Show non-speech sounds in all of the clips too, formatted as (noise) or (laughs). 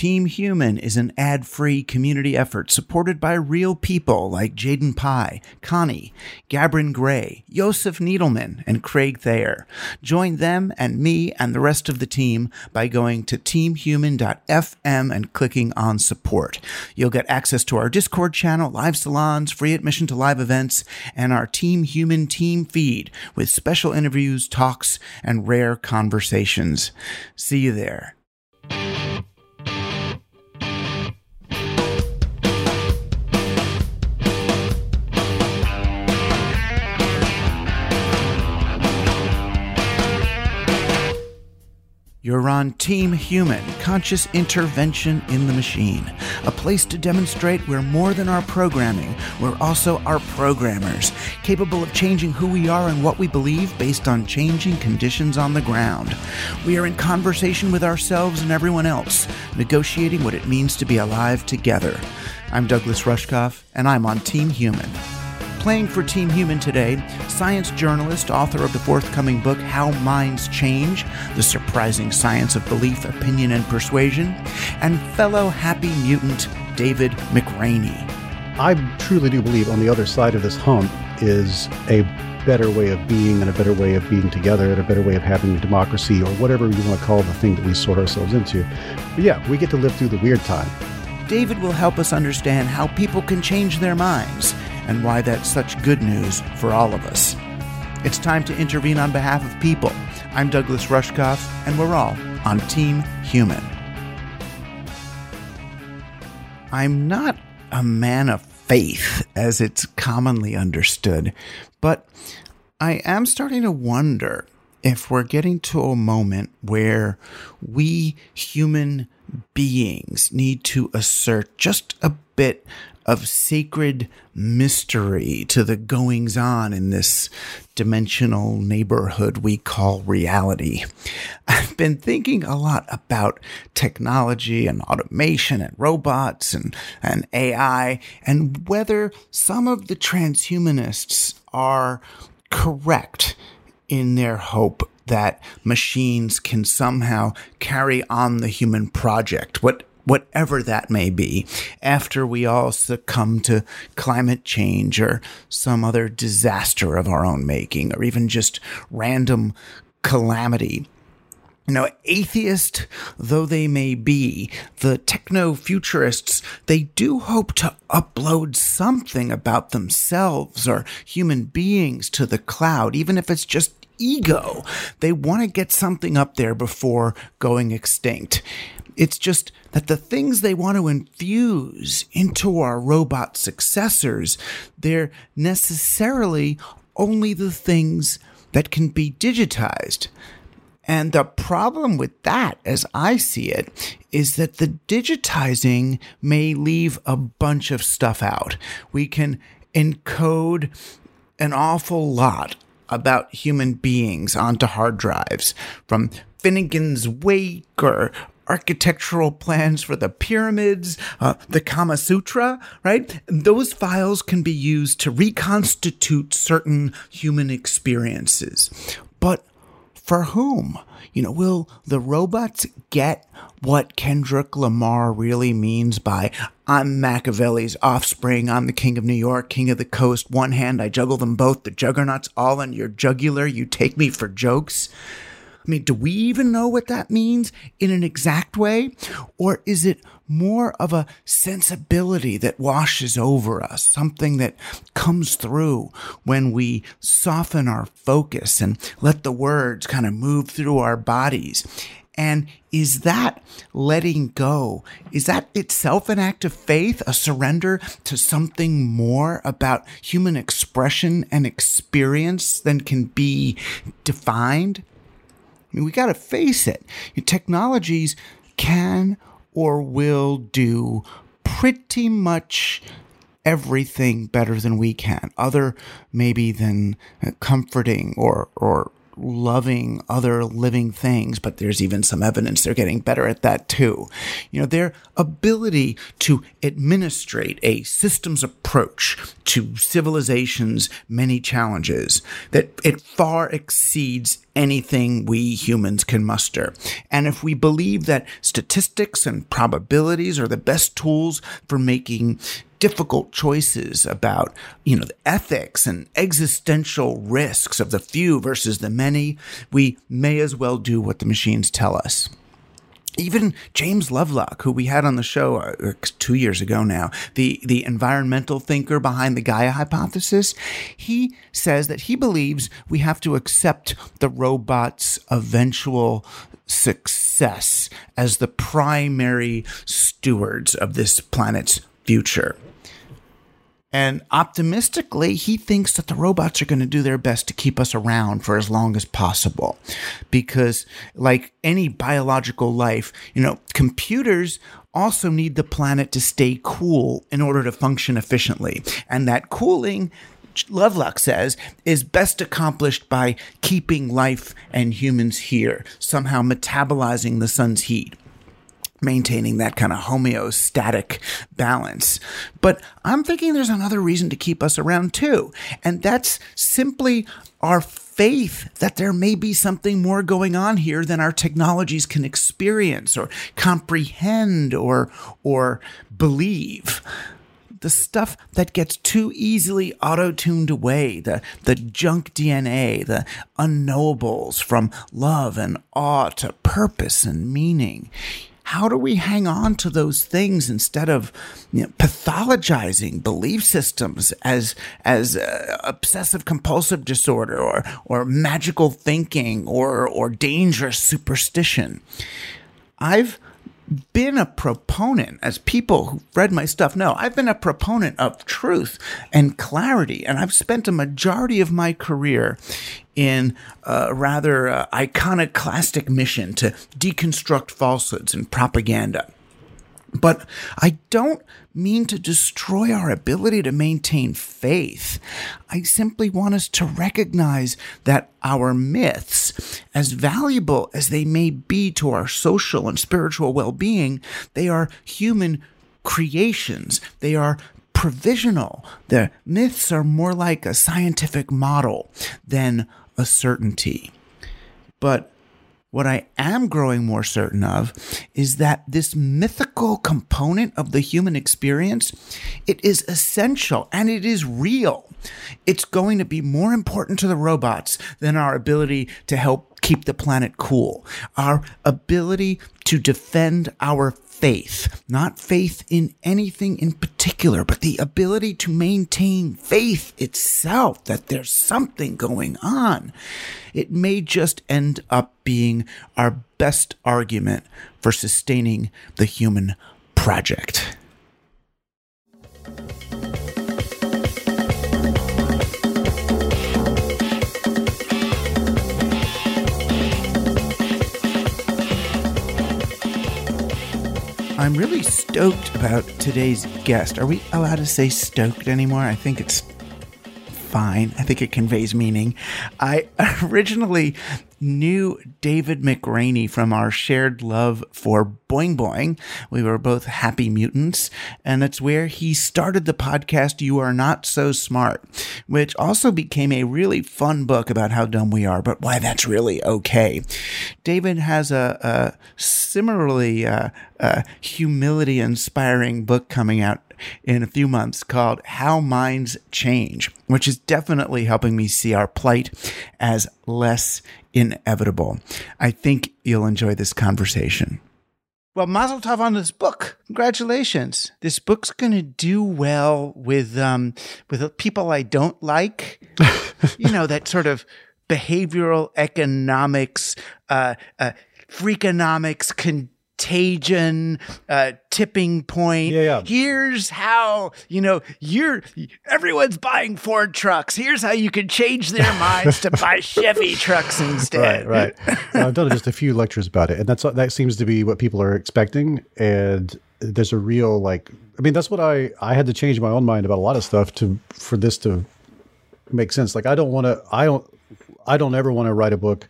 Team Human is an ad free community effort supported by real people like Jaden Pye, Connie, Gabrin Gray, Joseph Needleman, and Craig Thayer. Join them and me and the rest of the team by going to teamhuman.fm and clicking on support. You'll get access to our Discord channel, live salons, free admission to live events, and our Team Human team feed with special interviews, talks, and rare conversations. See you there. You're on Team Human, conscious intervention in the machine. A place to demonstrate we're more than our programming, we're also our programmers, capable of changing who we are and what we believe based on changing conditions on the ground. We are in conversation with ourselves and everyone else, negotiating what it means to be alive together. I'm Douglas Rushkoff, and I'm on Team Human. Playing for Team Human today, science journalist, author of the forthcoming book How Minds Change The Surprising Science of Belief, Opinion, and Persuasion, and fellow happy mutant David McRaney. I truly do believe on the other side of this hump is a better way of being and a better way of being together and a better way of having a democracy or whatever you want to call the thing that we sort ourselves into. But yeah, we get to live through the weird time. David will help us understand how people can change their minds and why that's such good news for all of us. It's time to intervene on behalf of people. I'm Douglas Rushkoff, and we're all on Team Human. I'm not a man of faith as it's commonly understood, but I am starting to wonder if we're getting to a moment where we human beings need to assert just a bit of sacred mystery to the goings on in this dimensional neighborhood we call reality. I've been thinking a lot about technology and automation and robots and, and AI and whether some of the transhumanists are correct in their hope that machines can somehow carry on the human project. What whatever that may be, after we all succumb to climate change or some other disaster of our own making, or even just random calamity. You know, atheist though they may be, the techno futurists, they do hope to upload something about themselves or human beings to the cloud, even if it's just ego. They want to get something up there before going extinct. It's just that the things they want to infuse into our robot successors, they're necessarily only the things that can be digitized. And the problem with that, as I see it, is that the digitizing may leave a bunch of stuff out. We can encode an awful lot about human beings onto hard drives, from Finnegan's Wake or architectural plans for the pyramids, uh, the Kama Sutra, right? Those files can be used to reconstitute certain human experiences. But for whom? You know, will the robots get what Kendrick Lamar really means by I'm Machiavelli's offspring, I'm the king of New York, king of the coast, one hand I juggle them both, the juggernauts all on your jugular, you take me for jokes? I mean, do we even know what that means in an exact way? Or is it more of a sensibility that washes over us, something that comes through when we soften our focus and let the words kind of move through our bodies? And is that letting go? Is that itself an act of faith, a surrender to something more about human expression and experience than can be defined? I mean, we got to face it. Technologies can or will do pretty much everything better than we can, other maybe than uh, comforting or, or loving other living things, but there's even some evidence they're getting better at that too. You know, their ability to administrate a systems approach to civilization's many challenges that it far exceeds anything we humans can muster. And if we believe that statistics and probabilities are the best tools for making difficult choices about, you know, the ethics and existential risks of the few versus the many, we may as well do what the machines tell us. Even James Lovelock, who we had on the show uh, two years ago now, the, the environmental thinker behind the Gaia hypothesis, he says that he believes we have to accept the robot's eventual success as the primary stewards of this planet's future. And optimistically, he thinks that the robots are going to do their best to keep us around for as long as possible. Because, like any biological life, you know, computers also need the planet to stay cool in order to function efficiently. And that cooling, Lovelock says, is best accomplished by keeping life and humans here, somehow metabolizing the sun's heat maintaining that kind of homeostatic balance. But I'm thinking there's another reason to keep us around too, and that's simply our faith that there may be something more going on here than our technologies can experience or comprehend or or believe the stuff that gets too easily auto-tuned away, the, the junk DNA, the unknowables from love and awe to purpose and meaning how do we hang on to those things instead of you know, pathologizing belief systems as as uh, obsessive compulsive disorder or or magical thinking or or dangerous superstition? I've been a proponent, as people who've read my stuff know, I've been a proponent of truth and clarity. And I've spent a majority of my career in a rather uh, iconoclastic mission to deconstruct falsehoods and propaganda. But I don't mean to destroy our ability to maintain faith. I simply want us to recognize that our myths, as valuable as they may be to our social and spiritual well being, they are human creations. They are provisional. The myths are more like a scientific model than a certainty. But what I am growing more certain of is that this mythical component of the human experience, it is essential and it is real. It's going to be more important to the robots than our ability to help keep the planet cool. Our ability to defend our faith, not faith in anything in particular, but the ability to maintain faith itself that there's something going on. It may just end up being our best argument for sustaining the human project. I'm really stoked about today's guest. Are we allowed to say stoked anymore? I think it's fine. I think it conveys meaning. I (laughs) originally knew David McRaney from our shared love for Boing Boing. We were both happy mutants, and it's where he started the podcast You Are Not So Smart, which also became a really fun book about how dumb we are, but why that's really okay. David has a, a similarly uh, uh, humility inspiring book coming out in a few months called How Minds Change, which is definitely helping me see our plight as less inevitable. I think you'll enjoy this conversation. Well, Mazel Tov on this book. Congratulations. This book's going to do well with um with people I don't like. (laughs) you know, that sort of behavioral economics, uh, uh freakonomics, con- contagion, uh, tipping point. Yeah, yeah. Here's how, you know, you're everyone's buying Ford trucks. Here's how you can change their (laughs) minds to buy Chevy trucks instead. Right, right. I've done just a few lectures about it, and that's that seems to be what people are expecting. And there's a real like, I mean, that's what I I had to change my own mind about a lot of stuff to for this to make sense. Like, I don't want to, I don't, I don't ever want to write a book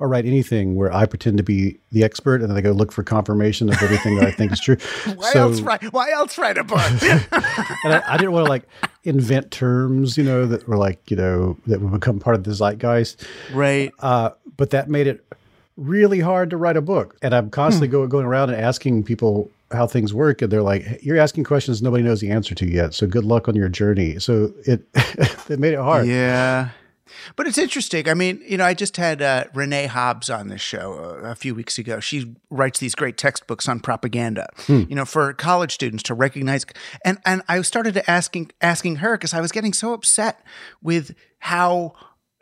or write anything where I pretend to be the expert and then I go look for confirmation of everything that I think is true. (laughs) why so, else write? Why else write a book? (laughs) and I, I, didn't want to like invent terms, you know, that were like you know that would become part of the zeitgeist, right? Uh, but that made it really hard to write a book, and I'm constantly hmm. going going around and asking people how things work and they're like you're asking questions nobody knows the answer to yet so good luck on your journey so it (laughs) it made it hard yeah but it's interesting. I mean, you know, I just had uh, Renee Hobbs on this show a, uh, a, few weeks ago. She writes these great textbooks on propaganda, hmm. you know, for college students to recognize. And and I started to asking asking her because I was getting so upset with how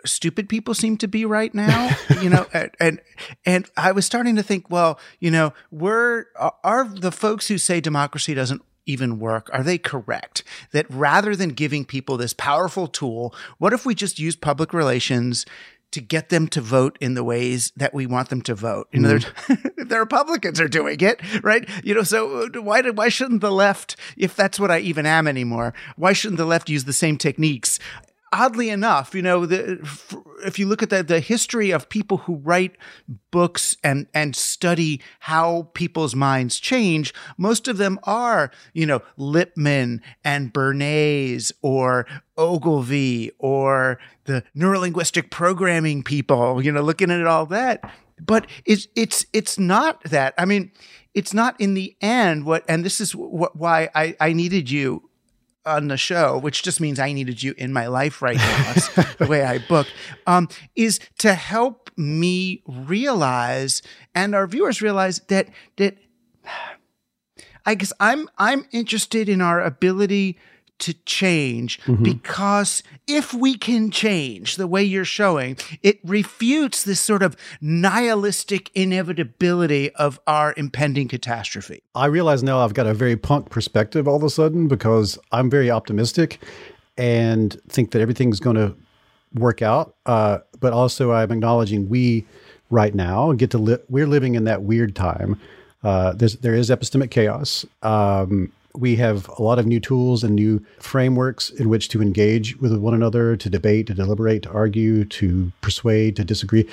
stupid people seem to be right now (laughs) you know and and i was starting to think well you know we're are the folks who say democracy doesn't even work? Are they correct that rather than giving people this powerful tool, what if we just use public relations? to get them to vote in the ways that we want them to vote. You know, mm-hmm. (laughs) the Republicans are doing it, right? You know, so uh, why did, why shouldn't the left, if that's what I even am anymore, why shouldn't the left use the same techniques? Oddly enough, you know, the, if you look at the, the history of people who write books and, and study how people's minds change, most of them are, you know, Lippmann and Bernays or Ogilvy or the neurolinguistic programming people, you know, looking at all that. But it's, it's, it's not that. I mean, it's not in the end what, and this is why I, I needed you on the show, which just means I needed you in my life right now. That's the way I book, um, is to help me realize and our viewers realize that that (sighs) I guess I'm I'm interested in our ability to change mm-hmm. because if we can change the way you're showing, it refutes this sort of nihilistic inevitability of our impending catastrophe. I realize now I've got a very punk perspective all of a sudden because I'm very optimistic and think that everything's going to work out. Uh, but also, I'm acknowledging we right now get to live, we're living in that weird time. Uh, there's, there is epistemic chaos. Um, we have a lot of new tools and new frameworks in which to engage with one another, to debate, to deliberate, to argue, to persuade, to disagree.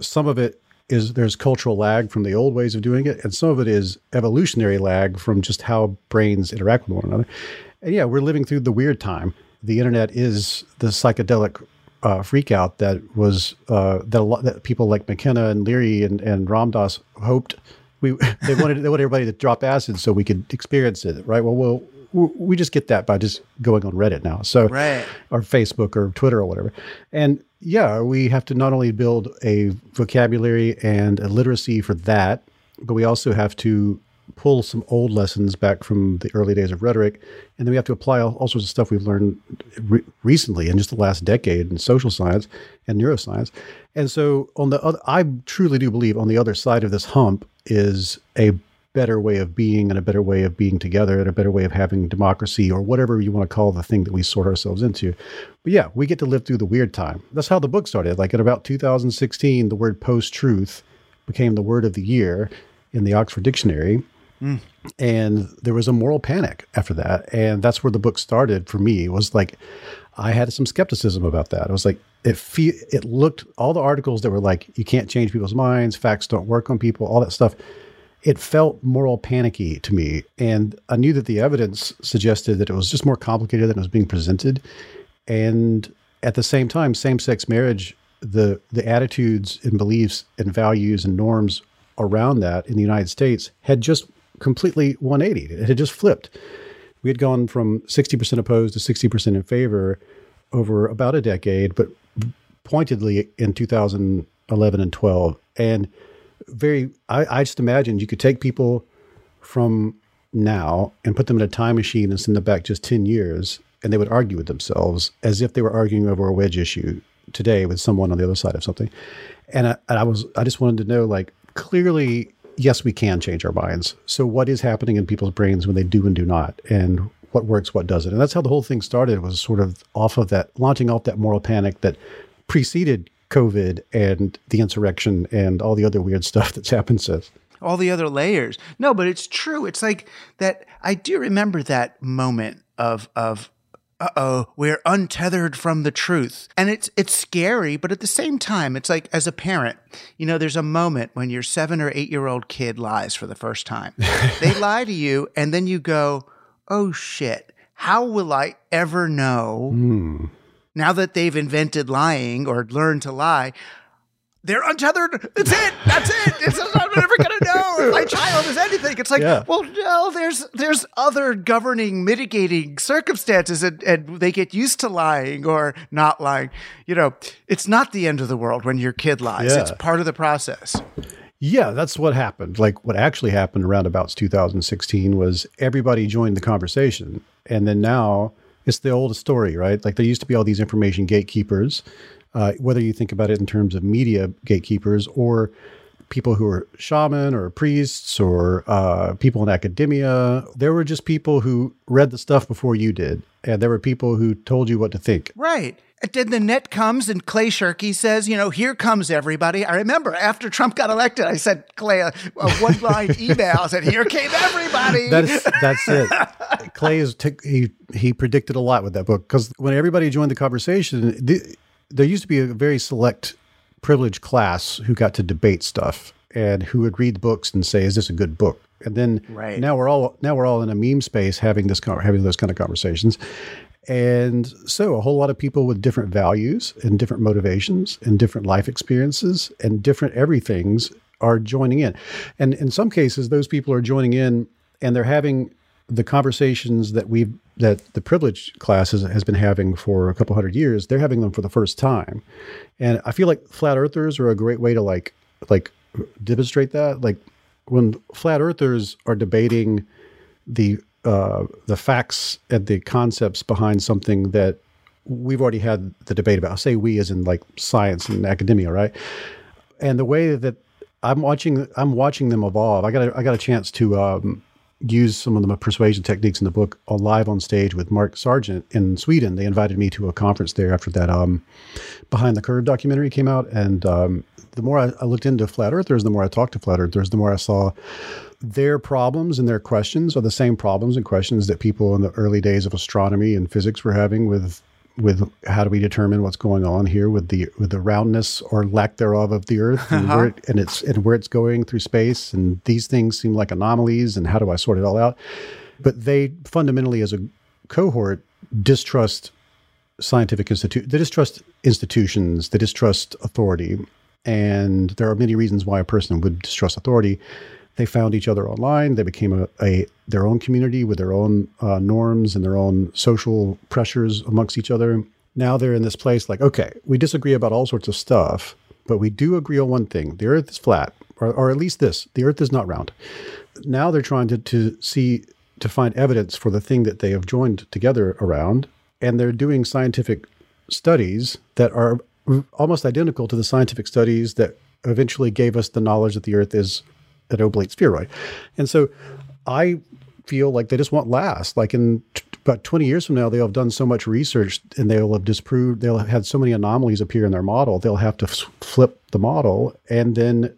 Some of it is there's cultural lag from the old ways of doing it, and some of it is evolutionary lag from just how brains interact with one another. And yeah, we're living through the weird time. The internet is the psychedelic uh, freakout that was uh, that lot that people like McKenna and Leary and, and Ram Dass hoped we (laughs) they wanted they wanted everybody to drop acid so we could experience it, right? Well, we'll we just get that by just going on Reddit now, so right. or Facebook or Twitter or whatever. And yeah, we have to not only build a vocabulary and a literacy for that, but we also have to pull some old lessons back from the early days of rhetoric, and then we have to apply all, all sorts of stuff we've learned re- recently in just the last decade in social science and neuroscience. And so, on the other, I truly do believe on the other side of this hump is a better way of being and a better way of being together and a better way of having democracy or whatever you want to call the thing that we sort ourselves into. But yeah, we get to live through the weird time. That's how the book started. Like in about 2016, the word post truth became the word of the year in the Oxford Dictionary. Mm. And there was a moral panic after that. And that's where the book started for me. Was like, I had some skepticism about that. I was like, it fe- it looked all the articles that were like, you can't change people's minds, facts don't work on people, all that stuff. It felt moral panicky to me, and I knew that the evidence suggested that it was just more complicated than it was being presented. And at the same time, same-sex marriage, the the attitudes and beliefs and values and norms around that in the United States had just completely 180. It had just flipped. We had gone from 60% opposed to 60% in favor over about a decade, but pointedly in 2011 and 12. And very, I, I just imagined you could take people from now and put them in a time machine and send them back just 10 years, and they would argue with themselves as if they were arguing over a wedge issue today with someone on the other side of something. And I, and I was, I just wanted to know, like, clearly, yes, we can change our minds. So, what is happening in people's brains when they do and do not? And what works, what doesn't? And that's how the whole thing started, was sort of off of that, launching off that moral panic that preceded COVID and the insurrection and all the other weird (laughs) stuff that's happened since. All the other layers. No, but it's true. It's like that. I do remember that moment of, of, uh oh, we're untethered from the truth. And it's it's scary, but at the same time, it's like as a parent, you know, there's a moment when your seven or eight year old kid lies for the first time. (laughs) they lie to you, and then you go, Oh shit, how will I ever know Mm. now that they've invented lying or learned to lie? They're untethered. That's it. That's it. It's, I'm never gonna know if my child is anything. It's like, Yeah. well, no, there's there's other governing, mitigating circumstances, and, and they get used to lying or not lying. You know, it's not the end of the world when your kid lies. Yeah. It's part of the process. Yeah, that's what happened. Like what actually happened around about 2016 was everybody joined the conversation. And then now it's the old story, right? Like there used to be all these information gatekeepers, uh, whether you think about it in terms of media gatekeepers or people who are shaman or priests or uh, people in academia. There were just people who read the stuff before you did. And there were people who told you what to think. Right. And then the net comes and Clay Shirky says, you know, here comes everybody. I remember after Trump got elected, I sent Clay a, a one line (laughs) email. I said, here came everybody. That's that's it. Clay is t- he he predicted a lot with that book because when everybody joined the conversation, the, there used to be a very select privileged class who got to debate stuff and who would read books and say, "Is this a good book?" And then Right. now we're all now we're all in a meme space having this having those kind of conversations. And so a whole lot of people with different values and different motivations and different life experiences and different everythings are joining in. And in some cases, those people are joining in and they're having the conversations that we've that the privileged class has, has been having for a couple hundred years, they're having them for the first time. And I feel like flat earthers are a great way to like like demonstrate that. Like when flat earthers are debating the uh, the facts and the concepts behind something that we've already had the debate about. I'll Say we as in like science and academia, right? And the way that I'm watching, I'm watching them evolve. I got a, I got a chance to um, use some of the persuasion techniques in the book live on stage with Mark Sargent in Sweden. They invited me to a conference there after that um, Behind the Curve documentary came out, and um, the more I, I looked into flat earthers, the more I talked to flat earthers, the more I saw their problems and their questions are the same problems and questions that people in the early days of astronomy and physics were having with with how do we determine what's going on here with the with the roundness or lack thereof of the earth and where uh-huh. it, and it's and where it's going through space and these things seem like anomalies and how do I sort it all out? But they fundamentally as a cohort distrust scientific institute they distrust institutions they distrust authority and there are many reasons why a person would distrust authority they found each other online. They became a, a their own community with their own uh, norms and their own social pressures amongst each other. Now they're in this place like okay we disagree about all sorts of stuff but we do agree on one thing. The earth is flat or, or at least this the earth is not round. Now they're trying to, to see to find evidence for the thing that they have joined together around and they're doing scientific studies that are almost identical to the scientific studies that eventually gave us the knowledge that the earth is an oblate spheroid and so i feel like they just won't last like in t- about 20 years from now they'll have done so much research and they'll have disproved they'll have had so many anomalies appear in their model they'll have to f- flip the model and then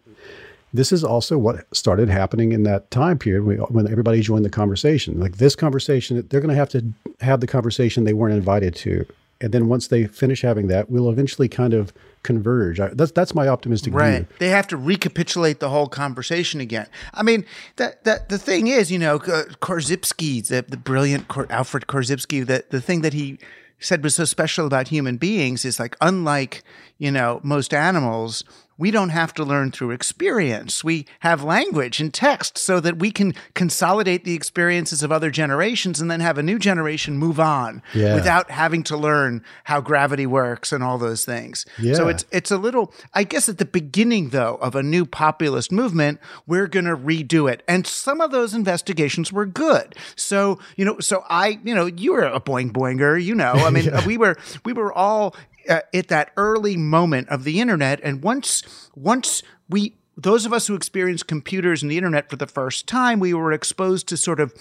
this is also what started happening in that time period when everybody joined the conversation. Like this conversation, they're going to have to have the conversation they weren't invited to. And then once they finish having that, we'll eventually kind of converge. I, that's that's my optimistic right. view. They have to recapitulate the whole conversation again. I mean, that that the thing is, you know, uh, Korzybski, the, the brilliant Alfred Korzybski, that the thing that he said was so special about human beings is like unlike you know most animals we don't have to learn through experience. We have language and text so that we can consolidate the experiences of other generations and then have a new generation move on Yeah. without having to learn how gravity works and all those things. So it's it's a little I guess at the beginning though of a new populist movement, we're going to redo it. And some of those investigations were good. So, you know, so I, you know, you were a boing boinger, you know. I mean, (laughs) we were we were all uh, at that early moment of the internet. And once once we those of us who experienced computers and the internet for the first time we were exposed to sort of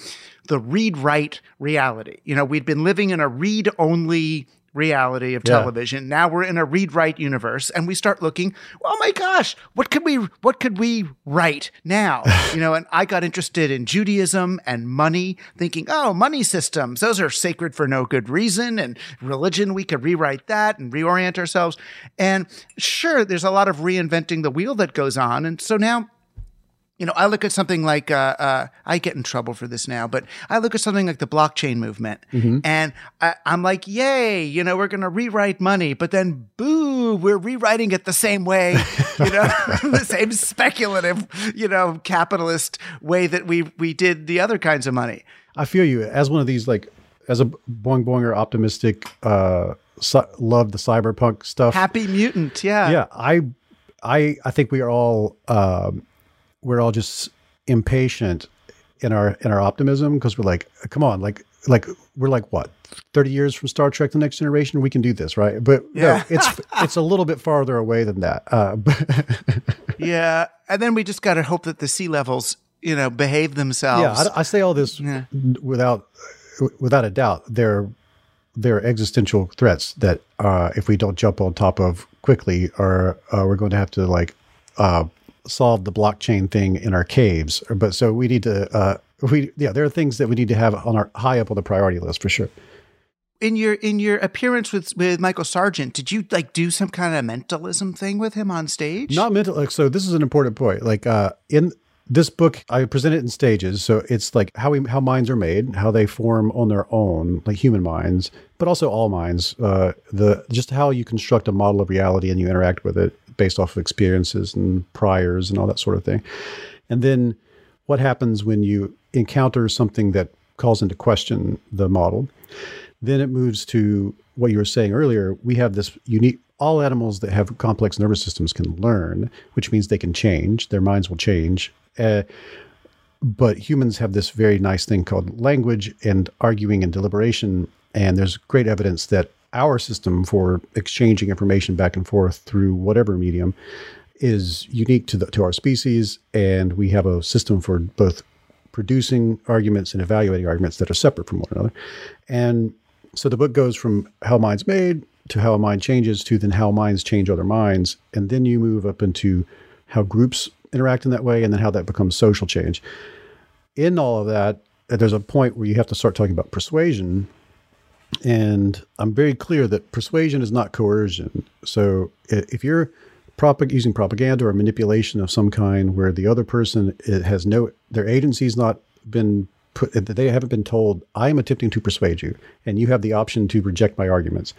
the read write reality. You know we'd been living in a read only reality of Yeah. television. Now we're in a read write universe and we start looking oh my gosh what could we what could we write now? (laughs) You know and i got interested in judaism and money thinking oh money systems those are sacred for no good reason and religion we could rewrite that and reorient ourselves. And sure there's a lot of reinventing the wheel that goes on. And so now you know, I look at something like uh, uh, I get in trouble for this now, but I look at something like the blockchain movement, and I, I'm like, "Yay!" You know, we're going to rewrite money, but then, boo, we're rewriting it the same way, you know, (laughs) (laughs) the same speculative, you know, capitalist way that we we did the other kinds of money. I feel you as one of these like as a boing boinger optimistic uh love the cyberpunk stuff. Happy mutant, yeah, yeah, I I I think we are all um we're all just impatient in our in our optimism because we're like come on like like we're like what 30 years from Star Trek the next generation we can do this right but Yeah. no (laughs) it's it's a little bit farther away than that uh (laughs) but yeah, and then we just got to hope that the sea levels, you know, behave themselves. yeah I, I say all this Yeah. without without a doubt they're they're existential threats that uh if we don't jump on top of quickly are uh, we're going to have to like uh solve the blockchain thing in our caves but so we need to uh we yeah there are things that we need to have on our high up on the priority list for sure in your in your appearance with with Michael Sargent, did you like do some kind of mentalism thing with him on stage? Not mental. Like, so this is an important point. Like uh, in this book, I present it in stages. So it's like how we how minds are made, how they form on their own, like human minds, but also all minds. Uh, the just how you construct a model of reality and you interact with it based off of experiences and priors and all that sort of thing. And then what happens when you encounter something that calls into question the model? Then it moves to what you were saying earlier. We have this unique, all animals that have complex nervous systems can learn, which means they can change, their minds will change. Uh, but humans have this very nice thing called language and arguing and deliberation. And there's great evidence that our system for exchanging information back and forth through whatever medium is unique to the, to our species, and we have a system for both producing arguments and evaluating arguments that are separate from one another. And so the book goes from how mind's made to how mind changes to then how minds change other minds, and then you move up into how groups interact in that way, and then how that becomes social change. In all of that, there's a point where you have to start talking about persuasion, and I'm very clear that persuasion is not coercion. So if you're propag- using propaganda or manipulation of some kind where the other person i- has no, their agency's not been put, eh, they haven't been told, I am attempting to persuade you, and you have the option to reject my arguments,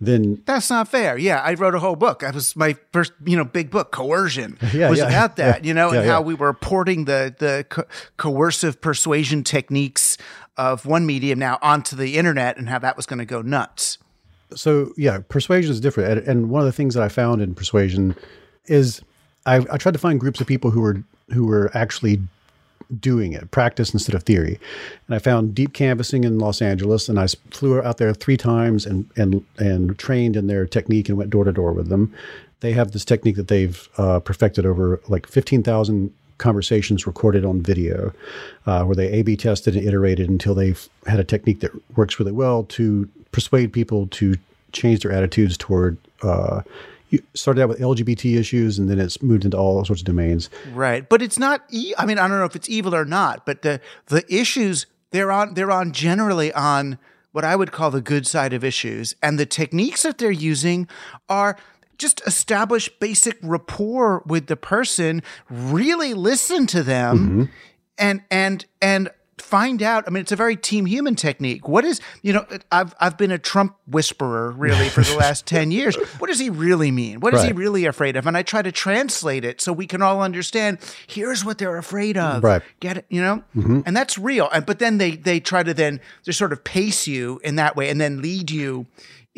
then That's not fair. Yeah, I wrote a whole book. That was my first, you know, big book, Coercion. (laughs) Yeah, was yeah, about that, yeah, you know, (laughs) and how we were porting the the co- coercive persuasion techniques of one medium now onto the internet, and how that was going to go nuts. so yeah, persuasion is different. And, one of the things that I found in persuasion is I, I tried to find groups of people who were who were actually doing it, practice instead of theory. And I found deep canvassing in Los Angeles, and I flew out there three times and and and trained in their technique and went door to door with them. They have this technique that they've uh, perfected over like fifteen thousand conversations recorded on video, uh, where they A/B tested and iterated until they've had a technique that works really well to persuade people to change their attitudes toward. Uh, you started out with LGBT issues, and then it's moved into all sorts of domains. Right, but it's not. E- I mean, I don't know if it's evil or not, but the the issues they're on they're on generally on what I would call the good side of issues. And the techniques that they're using are just establish basic rapport with the person, really listen to them mm-hmm. and and and find out i mean it's a very team human technique. What is you know i've i've been a trump whisperer really for the last (laughs) 10 years. What does he really mean? What is he really afraid of? And i try to translate it so we can all understand here's what they're afraid of. Right. get it you know? Mm-hmm. And that's real. And but then they they try to then just sort of pace you in that way and then lead you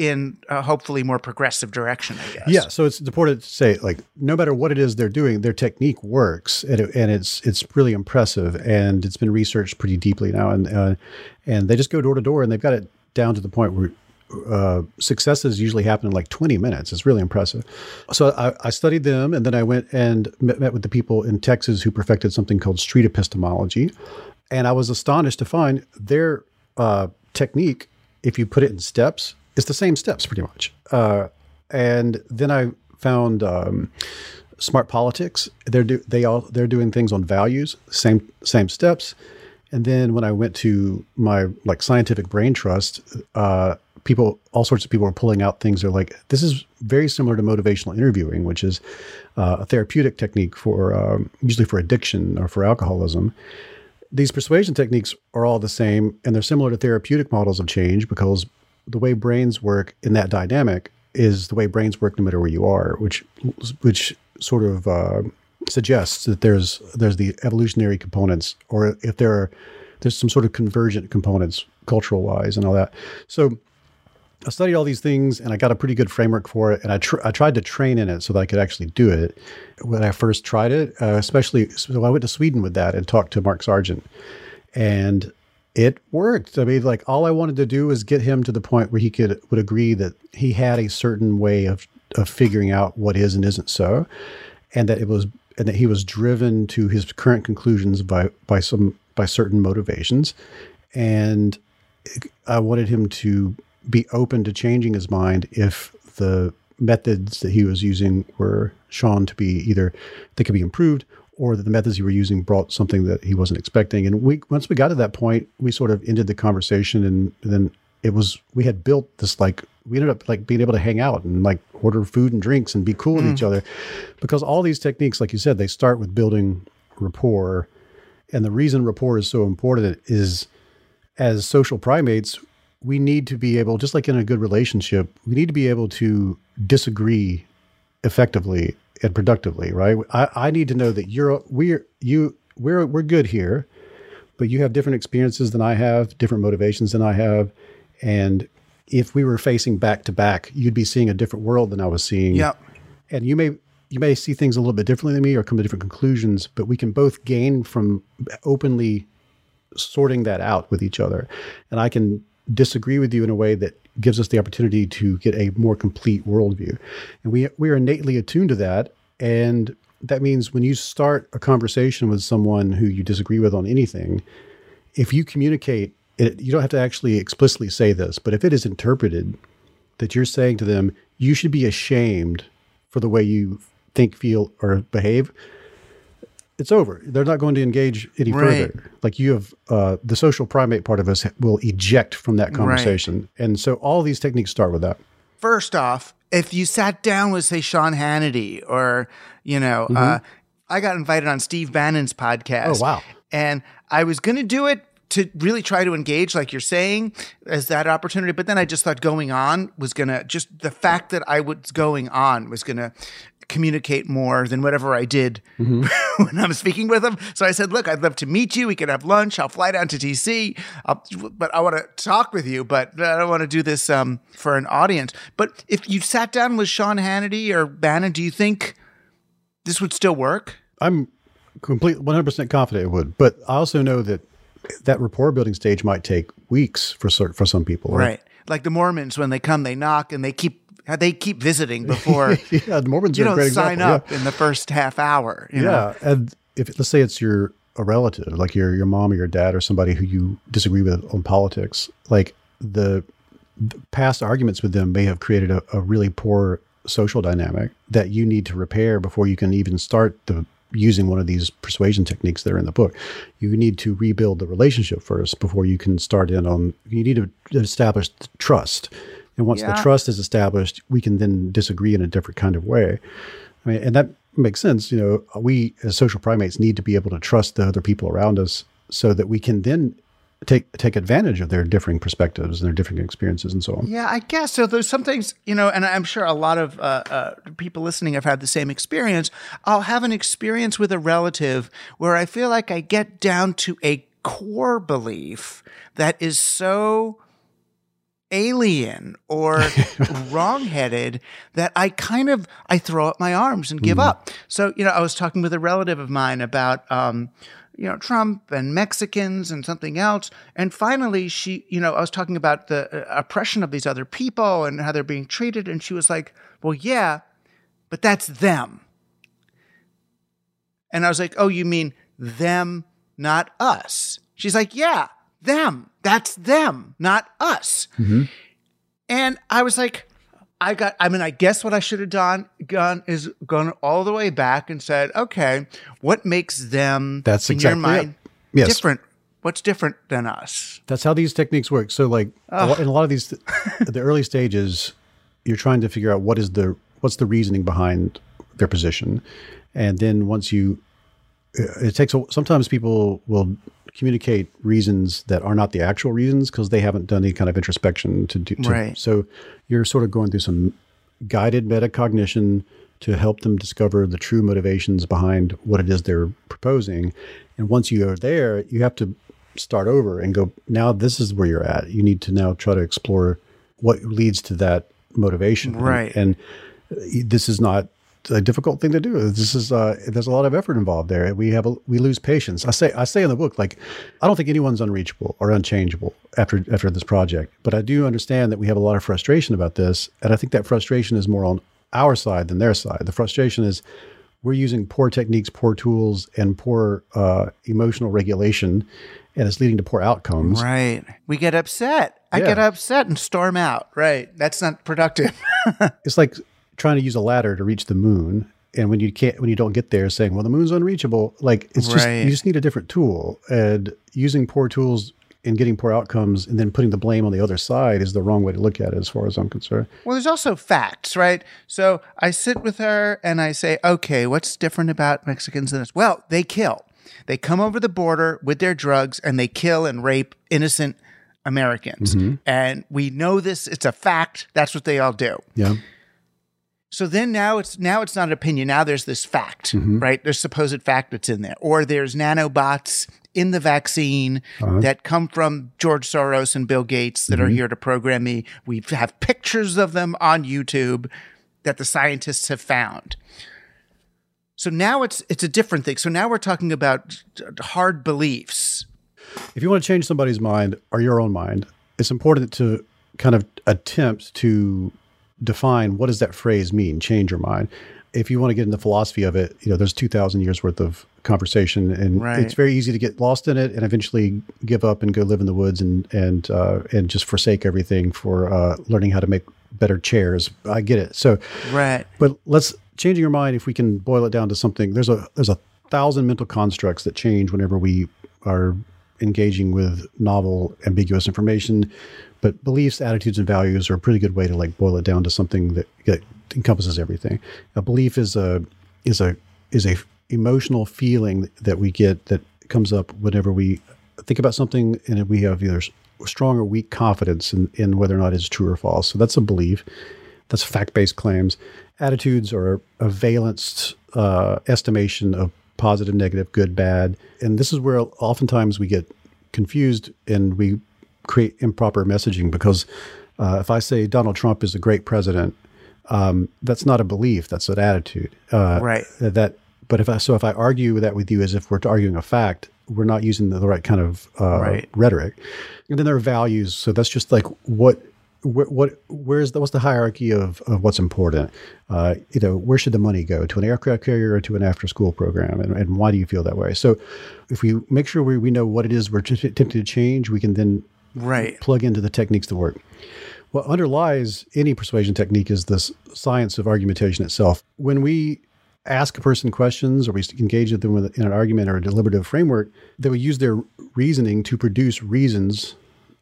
in a hopefully more progressive direction i guess Yeah, so it's important to say, like, no matter what it is they're doing, their technique works, and, it, and it's it's really impressive, and it's been researched pretty deeply now, and uh, and they just go door to door, and they've got it down to the point where uh, successes usually happen in like 20 minutes. It's really impressive. So I, I studied them, and then I went and met, met with the people in Texas who perfected something called street epistemology, and I was astonished to find their uh, technique. If you put it in steps, it's the same steps pretty much. Uh, and then I found um, Smart Politics. They're do, they all they're doing things on values, same same steps. And then when I went to my like scientific brain trust, uh, people all sorts of people are pulling out things. They're like, this is very similar to motivational interviewing, which is uh, a therapeutic technique for um, usually for addiction or for alcoholism these persuasion techniques are all the same and they're similar to therapeutic models of change because the way brains work in that dynamic is the way brains work no matter where you are which which sort of uh, suggests that there's there's the evolutionary components or if there are there's some sort of convergent components cultural wise and all that so I studied all these things and I got a pretty good framework for it. And I, tr- I tried to train in it so that I could actually do it when I first tried it, uh, especially. So I went to Sweden with that and talked to Mark Sargent. And it worked. I mean, like all I wanted to do was get him to the point where he could would agree that he had a certain way of of figuring out what is and isn't so, and that it was and that he was driven to his current conclusions by by some by certain motivations, and I wanted him to be open to changing his mind if the methods that he was using were shown to be either they could be improved or that the methods you were using brought something that he wasn't expecting. And we once we got to that point, we sort of ended the conversation and then it was we had built this like we ended up like being able to hang out and like order food and drinks and be cool with each mm. other. Because all these techniques like you said they start with building rapport. And the reason rapport is so important is as social primates, we need to be able, just like in a good relationship, we need to be able to disagree effectively and productively, right? I, I need to know that you're we're you we're we're good here, but you have different experiences than I have, different motivations than I have, and if we were facing back to back, you'd be seeing a different world than I was seeing. Yep. And you may you may see things a little bit differently than me or come to different conclusions, but we can both gain from openly sorting that out with each other. And I can disagree with you in a way that gives us the opportunity to get a more complete worldview. And we we are innately attuned to that. And that means when you start a conversation with someone who you disagree with on anything, if you communicate it, you don't have to actually explicitly say this, but if it is interpreted that you're saying to them, you should be ashamed for the way you think, feel, or behave, it's over. They're not going to engage any Right. further. Like you have uh, the social primate part of us will eject from that conversation. And so all these techniques start with that. first off, if you sat down with, say, Sean Hannity or, you know, uh, I got invited on Steve Bannon's podcast. Mm-hmm. Oh, wow. And I was going to do it to really try to engage, like you're saying, as that opportunity. But then I just thought going on was going to, just the fact that I was going on was going to communicate more than whatever I did Mm-hmm. (laughs) when I'm speaking with him. So I said, look, I'd love to meet you. We can have lunch. I'll fly down to DC. I'll, but I want to talk with you, but I don't want to do this um, for an audience. But if you sat down with Sean Hannity or Bannon, do you think this would still work? I'm complete 100% confident it would. But I also know that that rapport building stage might take weeks for for some people. Right. Like the Mormons, when they come, they knock and they keep they keep visiting before (laughs) yeah, the Mormons you don't sign example. up in the first half hour. You Yeah. know? And if let's say it's your a relative, like your your mom or your dad or somebody who you disagree with on politics, like the, the past arguments with them may have created a, a really poor social dynamic that you need to repair before you can even start the using one of these persuasion techniques that are in the book. You need to rebuild the relationship first before you can start in on. You need to establish trust, and once Yeah. the trust is established, we can then disagree in a different kind of way. I mean, and that makes sense. You know, we as social primates need to be able to trust the other people around us so that we can then take take advantage of their differing perspectives and their different experiences and so on. Yeah, I guess so. There's some things, you know, and I'm sure a lot of uh, uh, people listening have had the same experience. I'll have an experience with a relative where I feel like I get down to a core belief that is so alien or (laughs) wrongheaded that I kind of I throw up my arms and give up. So you know, I was talking with a relative of mine about um, you know Trump and Mexicans and something else, and finally she, you know, I was talking about the uh, oppression of these other people and how they're being treated, and she was like, "Well, yeah, but that's them." And I was like, "Oh, you mean them, not us?" She's like, "Yeah, them. That's them, not us." Mm-hmm. And I was like, I got, I mean, I guess what I should have done, done is gone all the way back and said, okay, what makes them That's in exactly your mind Yes. different? What's different than us? That's how these techniques work. So, like in a lot of these, (laughs) the early stages, you're trying to figure out what is the what's the reasoning behind their position, and then once you, it takes a, sometimes people will communicate reasons that are not the actual reasons because they haven't done any kind of introspection to do. To, Right. So you're sort of going through some guided metacognition to help them discover the true motivations behind what it is they're proposing. And once you are there, you have to start over and go, now this is where you're at. You need to now try to explore what leads to that motivation. Right. And, uh, this is not a difficult thing to do. This is uh, there's a lot of effort involved there. We have a, we lose patience. I say I say in the book like I don't think anyone's unreachable or unchangeable after after this project, but I do understand that we have a lot of frustration about this, and I think that frustration is more on our side than their side. The frustration is we're using poor techniques, poor tools, and poor uh, emotional regulation, and it's leading to poor outcomes. Right. We get upset. I Yeah. get upset and storm out. Right. That's not productive. (laughs) It's like trying to use a ladder to reach the moon. And when you can't, when you don't get there, saying, "Well, the moon's unreachable," like it's just Right. you just need a different tool. And using poor tools and getting poor outcomes, and then putting the blame on the other side is the wrong way to look at it, as far as I'm concerned. Well, there's also facts, right? So I sit with her and I say, okay, what's different about Mexicans than us? Well, they kill. They come over the border with their drugs and they kill and rape innocent Americans. Mm-hmm. And we know this, it's a fact. That's what they all do. Yeah, So then now it's now it's not an opinion. Now there's this fact, mm-hmm. right? There's supposed fact that's in there, or there's nanobots in the vaccine uh-huh. that come from George Soros and Bill Gates that are mm-hmm. here to program me. We have pictures of them on YouTube that the scientists have found. So now it's it's a different thing. So now we're talking about hard beliefs. if you want to change somebody's mind or your own mind, it's important to kind of attempt to define what does that phrase mean, change your mind. If you want to get into the philosophy of it, you know, there's 2000 years worth of conversation and Right. it's very easy to get lost in it and eventually give up and go live in the woods and, and, uh, and just forsake everything for, uh, learning how to make better chairs. I get it. So, Right. but let's changing your mind if we can boil it down to something. There's a there's a thousand mental constructs that change whenever we are engaging with novel, ambiguous information. But beliefs, attitudes, and values are a pretty good way to like boil it down to something that, that encompasses everything. A belief is a is a is a emotional feeling that we get that comes up whenever we think about something and we have either strong or weak confidence in, in whether or not it's true or false. So that's a belief. That's fact based claims. Attitudes are a valenced uh, estimation of positive, negative, good, bad. And this is where oftentimes we get confused and we create improper messaging because uh, if I say Donald Trump is a great president, um, that's not a belief, that's an attitude. Uh, Right. That, but if I, so if I argue that with you as if we're arguing a fact, we're not using the, the right kind of uh, Right. rhetoric. And then there are values. So that's just like what wh- what where's the what's the hierarchy of, of what's important? Uh, you know, where should the money go to an aircraft carrier or to an after school program, and, and why do you feel that way? So, if we make sure we, we know what it is we're t- attempting to change, we can then Right. plug into the techniques that work. What underlies any persuasion technique is this science of argumentation itself. When we ask a person questions or we engage with them in an argument or a deliberative framework, they would use their reasoning to produce reasons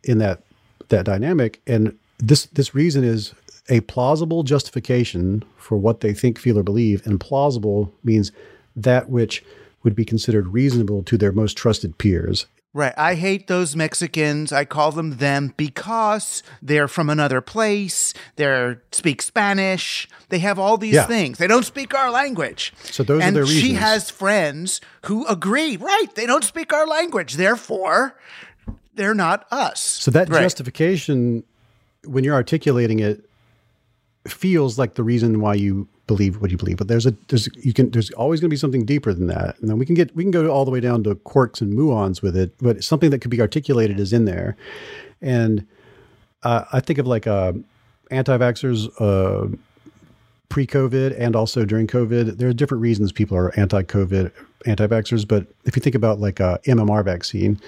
in that that dynamic. And this this reason is a plausible justification for what they think, feel, or believe. And plausible means that which would be considered reasonable to their most trusted peers. Right. I hate those Mexicans. I call them them because they're from another place. They speak Spanish. They have all these Yeah. things. They don't speak our language. So those are the reasons. and she has friends who agree. Right. They don't speak our language. Therefore, they're not us. So that Right. justification, when you're articulating it, feels like the reason why you believe what you believe. But there's a there's you can there's always going to be something deeper than that. And then we can get we can go all the way down to quarks and muons with it, but something that could be articulated is in there. And uh, I think of like uh, anti-vaxxers. Uh, pre-COVID and also during COVID, there are different reasons people are anti-COVID, anti-vaxxers. But if you think about like a MMR vaccine,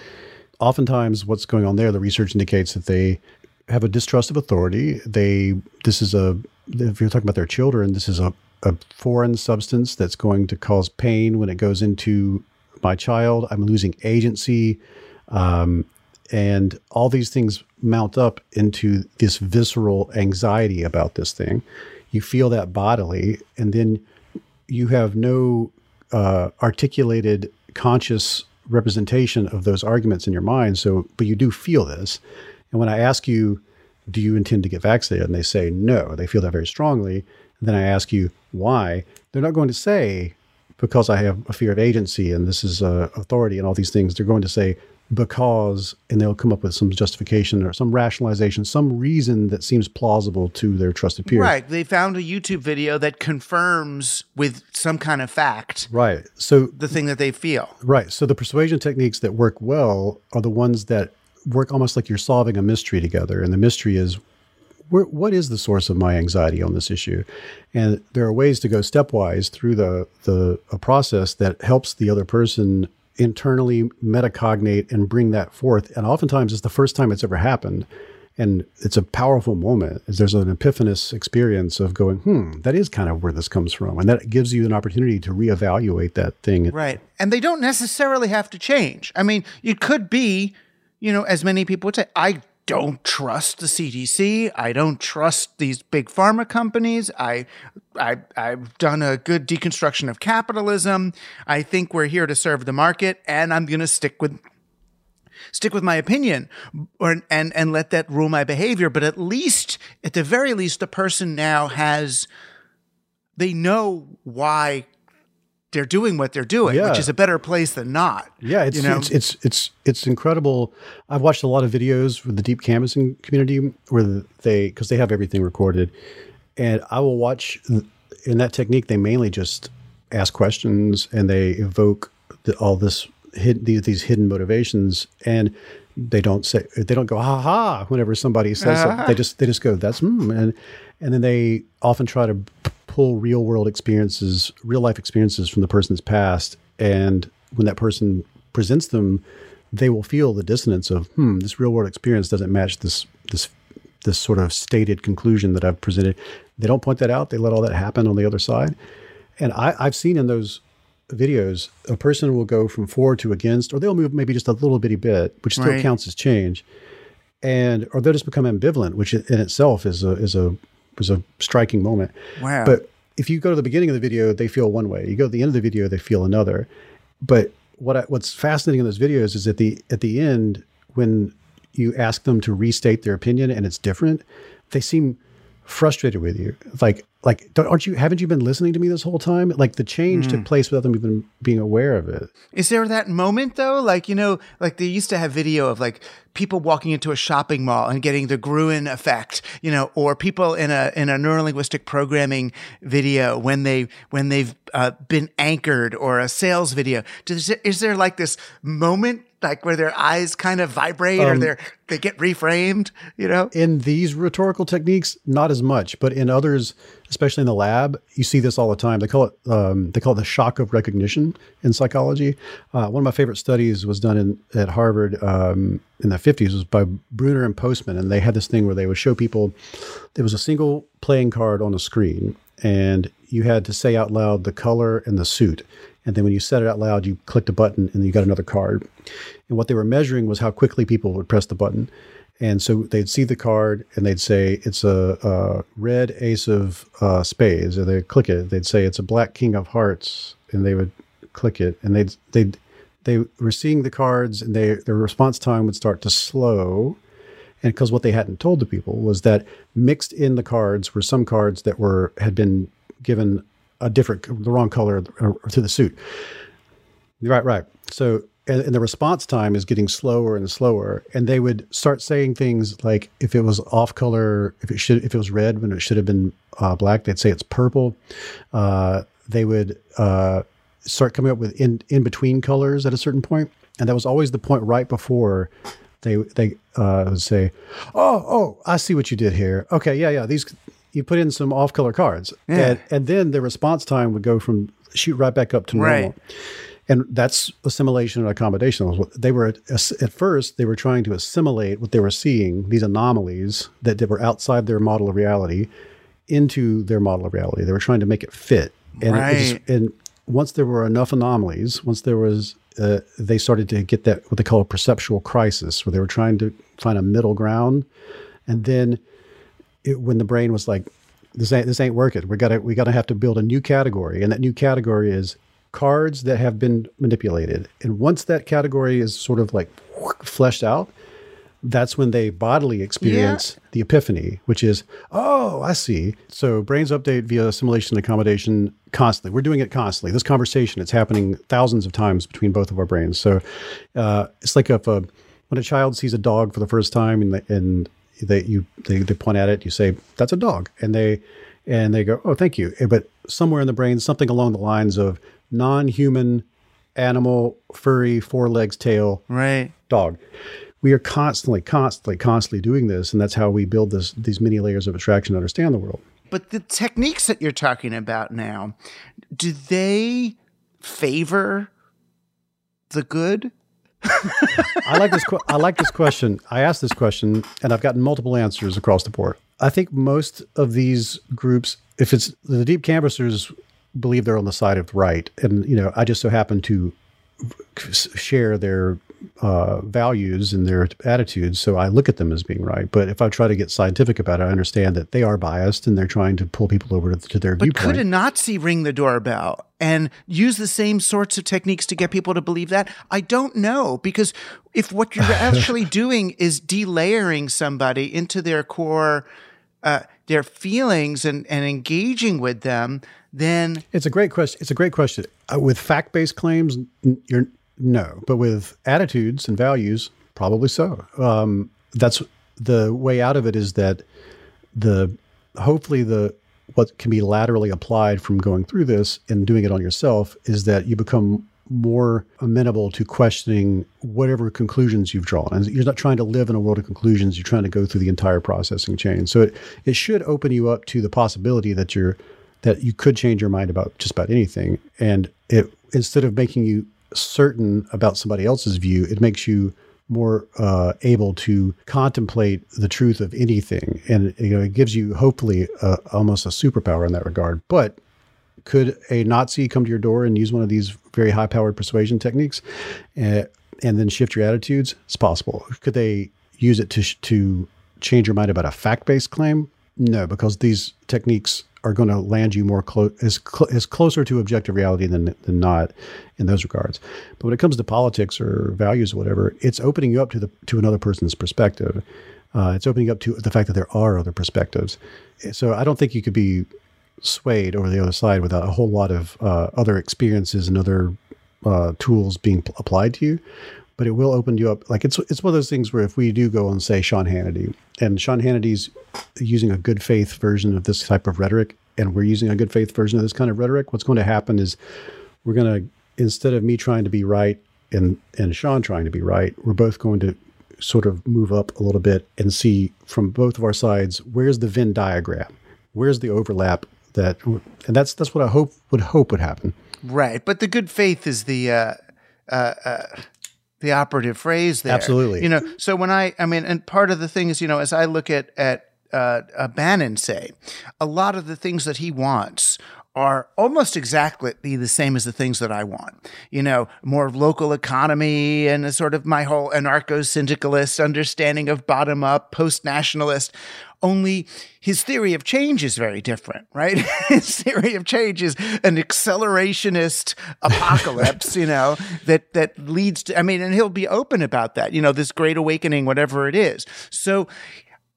oftentimes what's going on there, the research indicates that they have a distrust of authority. They this is a if you're talking about their children, this is a, a foreign substance that's going to cause pain when it goes into my child. I'm losing agency. Um, and all these things mount up into this visceral anxiety about this thing. You feel that bodily, and then you have no uh, articulated conscious representation of those arguments in your mind. So, but you do feel this. And when I ask you, do you intend to get vaccinated? And they say no, they feel that very strongly. And then I ask you why, they're not going to say because I have a fear of agency and this is uh, authority and all these things. They're going to say because, and they'll come up with some justification or some rationalization, some reason that seems plausible to their trusted peers. Right. They found a YouTube video that confirms with some kind of fact Right. So the thing that they feel. Right. So the persuasion techniques that work well are the ones that work almost like you're solving a mystery together. And the mystery is what is the source of my anxiety on this issue? And there are ways to go stepwise through the, the a process that helps the other person internally metacognate and bring that forth. And oftentimes it's the first time it's ever happened. And it's a powerful moment. There's an epiphanous experience of going, hmm, that is kind of where this comes from. And that gives you an opportunity to reevaluate that thing. Right. And they don't necessarily have to change. I mean, it could be, you know, as many people would say, I don't trust the CDC. I don't trust these big pharma companies. I, I, I've done a good deconstruction of capitalism. I think we're here to serve the market, and I'm going to stick with stick with my opinion or and and let that rule my behavior but at least at the very least the person now has they know why they're doing what they're doing Yeah. which is a better place than not Yeah, it's, you know it's it's it's it's incredible. I've watched a lot of videos with the deep canvassing community where they because they have everything recorded, and I will watch in that technique. They mainly just ask questions and they evoke the, all this hidden these, these hidden motivations, and they don't say they don't go ha ha whenever somebody says something. They (laughs) just they just go that's hmm, and and then they often try to pull real world experiences, real life experiences from the person's past, and when that person presents them, they will feel the dissonance of hmm, this real world experience doesn't match this this this sort of stated conclusion that I've presented. They don't point that out. They let all that happen on the other side. And I, I've seen in those videos, a person will go from for to against, or they'll move maybe just a little bitty bit, which still Right. counts as change. And or they'll just become ambivalent, which in itself is a is a is a striking moment. Wow. But if you go to the beginning of the video, they feel one way. You go to the end of the video, they feel another. But what I, what's fascinating in those videos is at the at the end when you ask them to restate their opinion and it's different, they seem frustrated with you. Like like don't, aren't you haven't you been listening to me this whole time? Like the change Hmm. took place without them even being aware of it. Is there that moment though? Like, you know, like they used to have video of like people walking into a shopping mall and getting the Gruen effect, you know, or people in a in a neurolinguistic programming video when they when they've uh, been anchored or a sales video. Does is there like this moment like where their eyes kind of vibrate or Um, they are they get reframed, you know? In these rhetorical techniques, not as much, but in others, especially in the lab, you see this all the time. They call it um, they call it the shock of recognition in psychology. Uh, one of my favorite studies was done in at Harvard um, in the fifties. Was by Bruner and Postman, and they had this thing where they would show people there was a single playing card on a screen, and you had to say out loud the color and the suit. And then when you said it out loud, you clicked a button and you got another card. And what they were measuring was how quickly people would press the button. And so they'd see the card and they'd say it's a, a red ace of uh, spades, And they'd click it. They'd say it's a black king of hearts, and they would click it. And they'd they'd they were seeing the cards, and they their response time would start to slow. And because what they hadn't told the people was that mixed in the cards were some cards that were had been given a different, the wrong color to the suit. Right, right. So and, and, the response time is getting slower and slower and they would start saying things like if it was off color if it should if it was red when it should have been uh, black they'd say it's purple uh, they would uh, start coming up with in in between colors at a certain point and that was always the point right before they they uh, would say oh oh i see what you did here okay yeah yeah these you put in some off color cards yeah. and, and then the response time would go from shoot right back up to normal right and that's assimilation and accommodation. They were at first they were trying to assimilate what they were seeing these anomalies that, that were outside their model of reality into their model of reality. They were trying to make it fit, and right. it, just, and once there were enough anomalies, once there was, uh, they started to get that what they call a perceptual crisis, where they were trying to find a middle ground, and then it, when the brain was like, "This ain't this ain't working. We gotta we gotta have to build a new category," and that new category is cards that have been manipulated. And once that category is sort of like fleshed out, that's when they bodily experience yeah. the epiphany, which is, oh, I see. So brains update via assimilation and accommodation constantly. We're doing it constantly. This conversation, it's happening thousands of times between both of our brains. So uh, it's like if a, when a child sees a dog for the first time and, the, and they, you, they, they point at it, you say, that's a dog. And they, and they go, oh, thank you. Eh, but somewhere in the brain, something along the lines of non-human animal, furry, four legs, tail, right, dog. We are constantly, constantly, constantly doing this, and that's how we build this these many layers of abstraction to understand the world. But the techniques that you're talking about now, do they favor the good? I like this. I like this question. I asked this question, and I've gotten multiple answers across the board. I think most of these groups, if it's the deep canvassers, believe they're on the side of right, and you know, I just so happen to share their uh, values and their attitudes, so I look at them as being right. But if I try to get scientific about it, I understand that they are biased and they're trying to pull people over to, to their but viewpoint. Could a Nazi ring the doorbell and use the same sorts of techniques to get people to believe that? I don't know because if what (laughs) you're actually doing is delayering somebody into their core, uh, their feelings and, and engaging with them, then it's a great question. It's a great question. Uh, with fact-based claims, you're no, but with attitudes and values, probably so. Um, that's the way out of it. Is that the hopefully the what can be laterally applied from going through this and doing it on yourself is that you become more amenable to questioning whatever conclusions you've drawn. And you're not trying to live in a world of conclusions, you're trying to go through the entire processing chain. So it, it should open you up to the possibility that you're that you could change your mind about just about anything. And it instead of making you certain about somebody else's view, it makes you more uh, able to contemplate the truth of anything, and you know it gives you hopefully uh, almost a superpower in that regard. But could a Nazi come to your door and use one of these very high-powered persuasion techniques, uh, and then shift your attitudes? It's possible. Could they use it to to change your mind about a fact-based claim? No, because these techniques are going to land you more close as, cl- as closer to objective reality than than not in those regards. But when it comes to politics or values or whatever, it's opening you up to the to another person's perspective. Uh, it's opening up to the fact that there are other perspectives. So I don't think you could be swayed over the other side without a whole lot of uh, other experiences and other uh, tools being applied to you but it will open you up. Like it's it's one of those things where if we do go and say Sean Hannity, and Sean Hannity's using a good faith version of this type of rhetoric, and we're using a good faith version of this kind of rhetoric, what's going to happen is we're going to instead of me trying to be right and and Sean trying to be right, we're both going to sort of move up a little bit and see from both of our sides where's the Venn diagram, where's the overlap that, and that's that's what I hope would hope would happen. Right, but the good faith is the. Uh, uh, uh the operative phrase there. Absolutely. You know, so when I, I mean, and part of the thing is, you know, as I look at at uh, uh, Bannon say? A lot of the things that he wants are almost exactly the same as the things that I want. You know, more local economy and a sort of my whole anarcho syndicalist understanding of bottom up, post nationalist. Only his theory of change is very different, right? (laughs) his theory of change is an accelerationist apocalypse, you know, (laughs) that that leads to I mean, and he'll be open about that, you know, this great awakening, whatever it is. So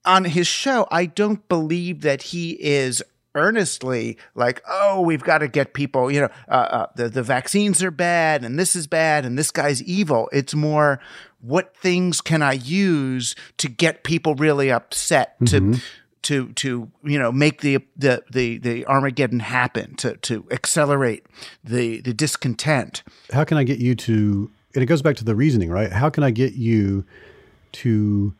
on his show, I don't believe that he is earnestly like, oh, we've got to get people, you know, uh, uh, the, the vaccines are bad and this is bad and this guy's evil. It's more, what things can I use to get people really upset mm-hmm. to, to, to, you know, make the, the, the, the Armageddon happen, to, to accelerate the, the discontent. How can I get you to, and it goes back to the reasoning, right? How can I get you to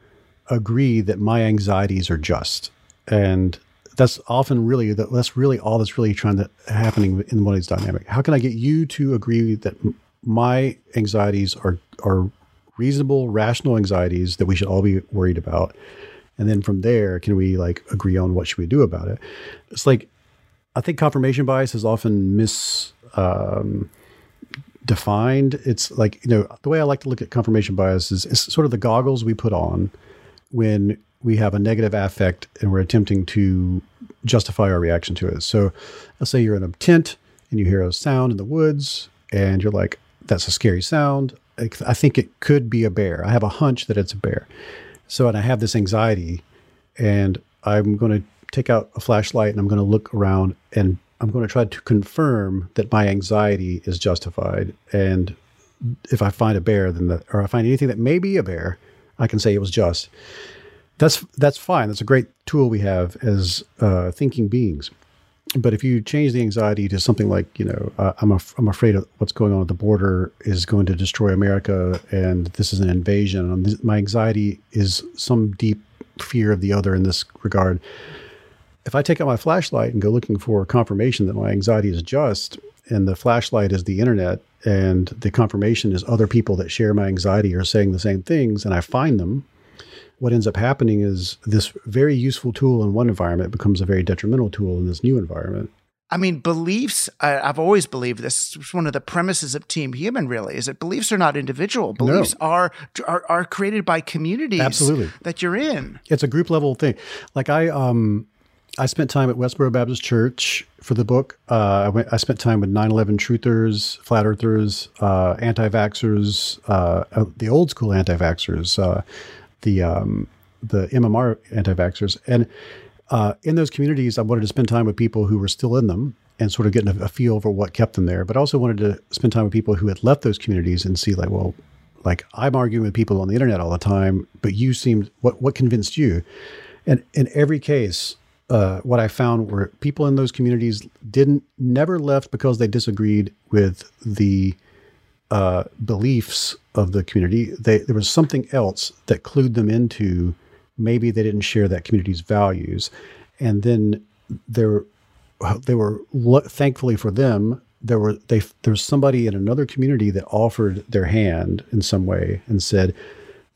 agree that my anxieties are just? And that's often really that's really all that's really trying to happening in one of these dynamic. How can I get you to agree that my anxieties are are reasonable, rational anxieties that we should all be worried about? And then from there, can we like agree on what should we do about it? It's like I think confirmation bias is often mis um, defined. It's like you know the way I like to look at confirmation bias is it's sort of the goggles we put on when we have a negative affect and we're attempting to justify our reaction to it. So let's say you're in a tent and you hear a sound in the woods and you're like, that's a scary sound. I think it could be a bear. I have a hunch that it's a bear. So, and I have this anxiety and I'm going to take out a flashlight and I'm going to look around and I'm going to try to confirm that my anxiety is justified. And if I find a bear, then the, or I find anything that may be a bear, I can say it was just that's that's fine. That's a great tool we have as uh, thinking beings. But if you change the anxiety to something like, you know, uh, I'm af- I'm afraid of what's going on at the border is going to destroy America, and this is an invasion. And this, my anxiety is some deep fear of the other in this regard. If I take out my flashlight and go looking for confirmation that my anxiety is just, and the flashlight is the internet, and the confirmation is other people that share my anxiety are saying the same things, and I find them, what ends up happening is this very useful tool in one environment becomes a very detrimental tool in this new environment. I mean, beliefs, I've always believed this. It's one of the premises of Team Human, really, is that beliefs are not individual. Beliefs no. are, are are created by communities Absolutely. that you're in. It's a group level thing. Like I um I spent time at Westboro Baptist Church for the book. Uh, I, went, I spent time with 9 11 truthers, flat earthers, uh, anti vaxxers, uh, uh, the old school anti vaxxers, uh, the um, the MMR anti-vaxxers, and uh, in those communities, I wanted to spend time with people who were still in them and sort of getting a, a feel for what kept them there. But also wanted to spend time with people who had left those communities and see, like, well, like I'm arguing with people on the internet all the time, but you seemed what what convinced you? And in every case, uh, what I found were people in those communities didn't never left because they disagreed with the uh, beliefs of the community. They, there was something else that clued them into maybe they didn't share that community's values, and then there they were thankfully for them there were they there's somebody in another community that offered their hand in some way and said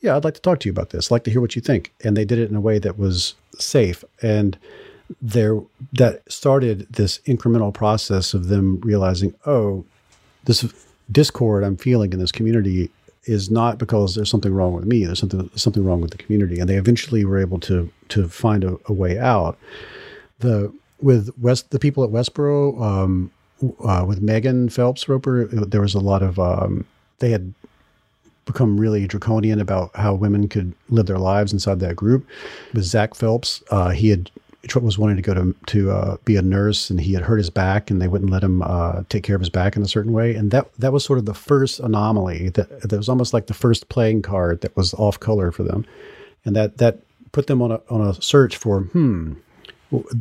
yeah i'd like to talk to you about this. I'd like to hear what you think. And they did it in a way that was safe. And there that started this incremental process of them realizing oh this discord I'm feeling in this community is not because there's something wrong with me. There's something something wrong with the community, and they eventually were able to to find a, a way out. The with West the people at Westboro um, uh, with Megan Phelps Roper, there was a lot of um, they had become really draconian about how women could live their lives inside that group. With Zach Phelps, uh, he had was wanting to go to to uh, be a nurse, and he had hurt his back, and they wouldn't let him uh, take care of his back in a certain way. And that that was sort of the first anomaly that that was almost like the first playing card that was off color for them, and that that put them on a on a search for hmm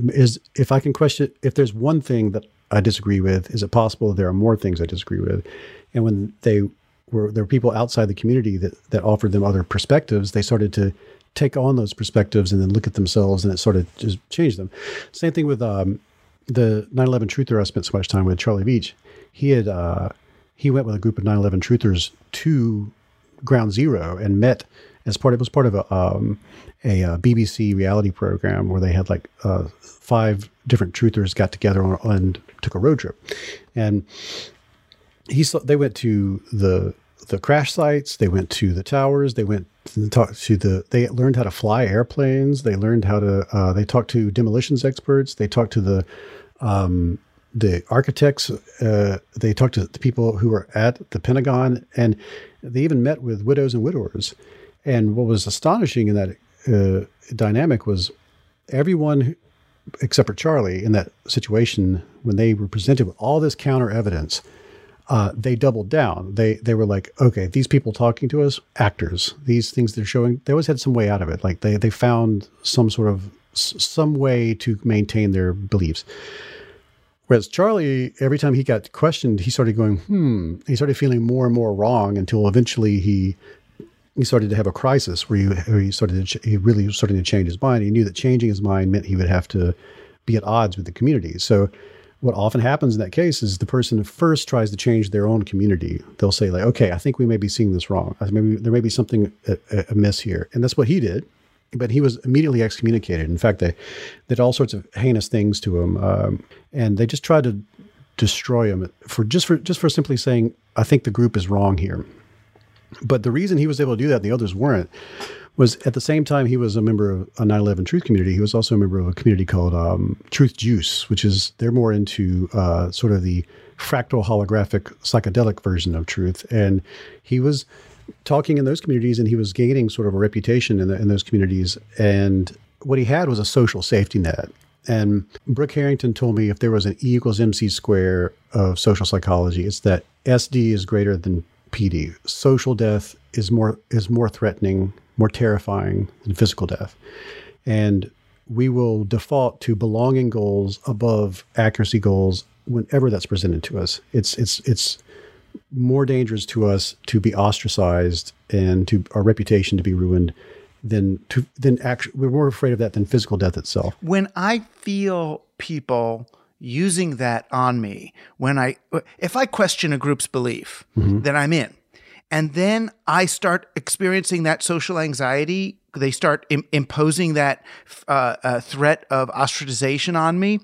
is if I can question if there's one thing that I disagree with, is it possible there are more things I disagree with? And when they were there were people outside the community that that offered them other perspectives, they started to take on those perspectives and then look at themselves and it sort of just changed them. Same thing with um, the 9/11 truther I spent so much time with Charlie Veitch. He had uh, he went with a group of 9/11 truthers to Ground Zero and met as part. It was part of a um, a, uh BBC reality program where they had like uh, five different truthers got together on, and took a road trip, and he saw, they went to the the crash sites, they went to the towers, they went talk to the they learned how to fly airplanes, they learned how to uh, they talked to demolitions experts, they talked to the um, the architects, uh, they talked to the people who were at the Pentagon, and they even met with widows and widowers. And what was astonishing in that uh, dynamic was everyone except for Charlie in that situation when they were presented with all this counter evidence uh, they doubled down. They they were like, okay, these people talking to us, actors. These things they're showing, they always had some way out of it. Like they they found some sort of some way to maintain their beliefs. Whereas Charlie, every time he got questioned, he started going, hmm. He started feeling more and more wrong until eventually he he started to have a crisis where he, where he started to, he really started to change his mind. He knew that changing his mind meant he would have to be at odds with the community. So what often happens in that case is the person first tries to change their own community. They'll say like, okay, I think we may be seeing this wrong. Maybe there may be something amiss here. And that's what he did. But he was immediately excommunicated. In fact, they, they did all sorts of heinous things to him. Um, and they just tried to destroy him for just for just for simply saying, I think the group is wrong here. But the reason he was able to do that and the others weren't was at the same time he was a member of a 9-11 truth community. He was also a member of a community called um, truth juice which is they're more into uh, sort of the fractal holographic psychedelic version of truth. And he was talking in those communities and he was gaining sort of a reputation in, the, in those communities. And what he had was a social safety net. And Brooke Harrington told me if there was an E equals MC square of social psychology, it's that SD is greater than PD. Social death is more is more threatening more terrifying than physical death. And we will default to belonging goals above accuracy goals whenever that's presented to us. It's it's it's more dangerous to us to be ostracized and to our reputation to be ruined than to than actually we're more afraid of that than physical death itself. When I feel people using that on me, when I if I question a group's belief, mm-hmm. then I'm in. And then I start experiencing that social anxiety. They start Im- imposing that uh, uh, threat of ostracization on me.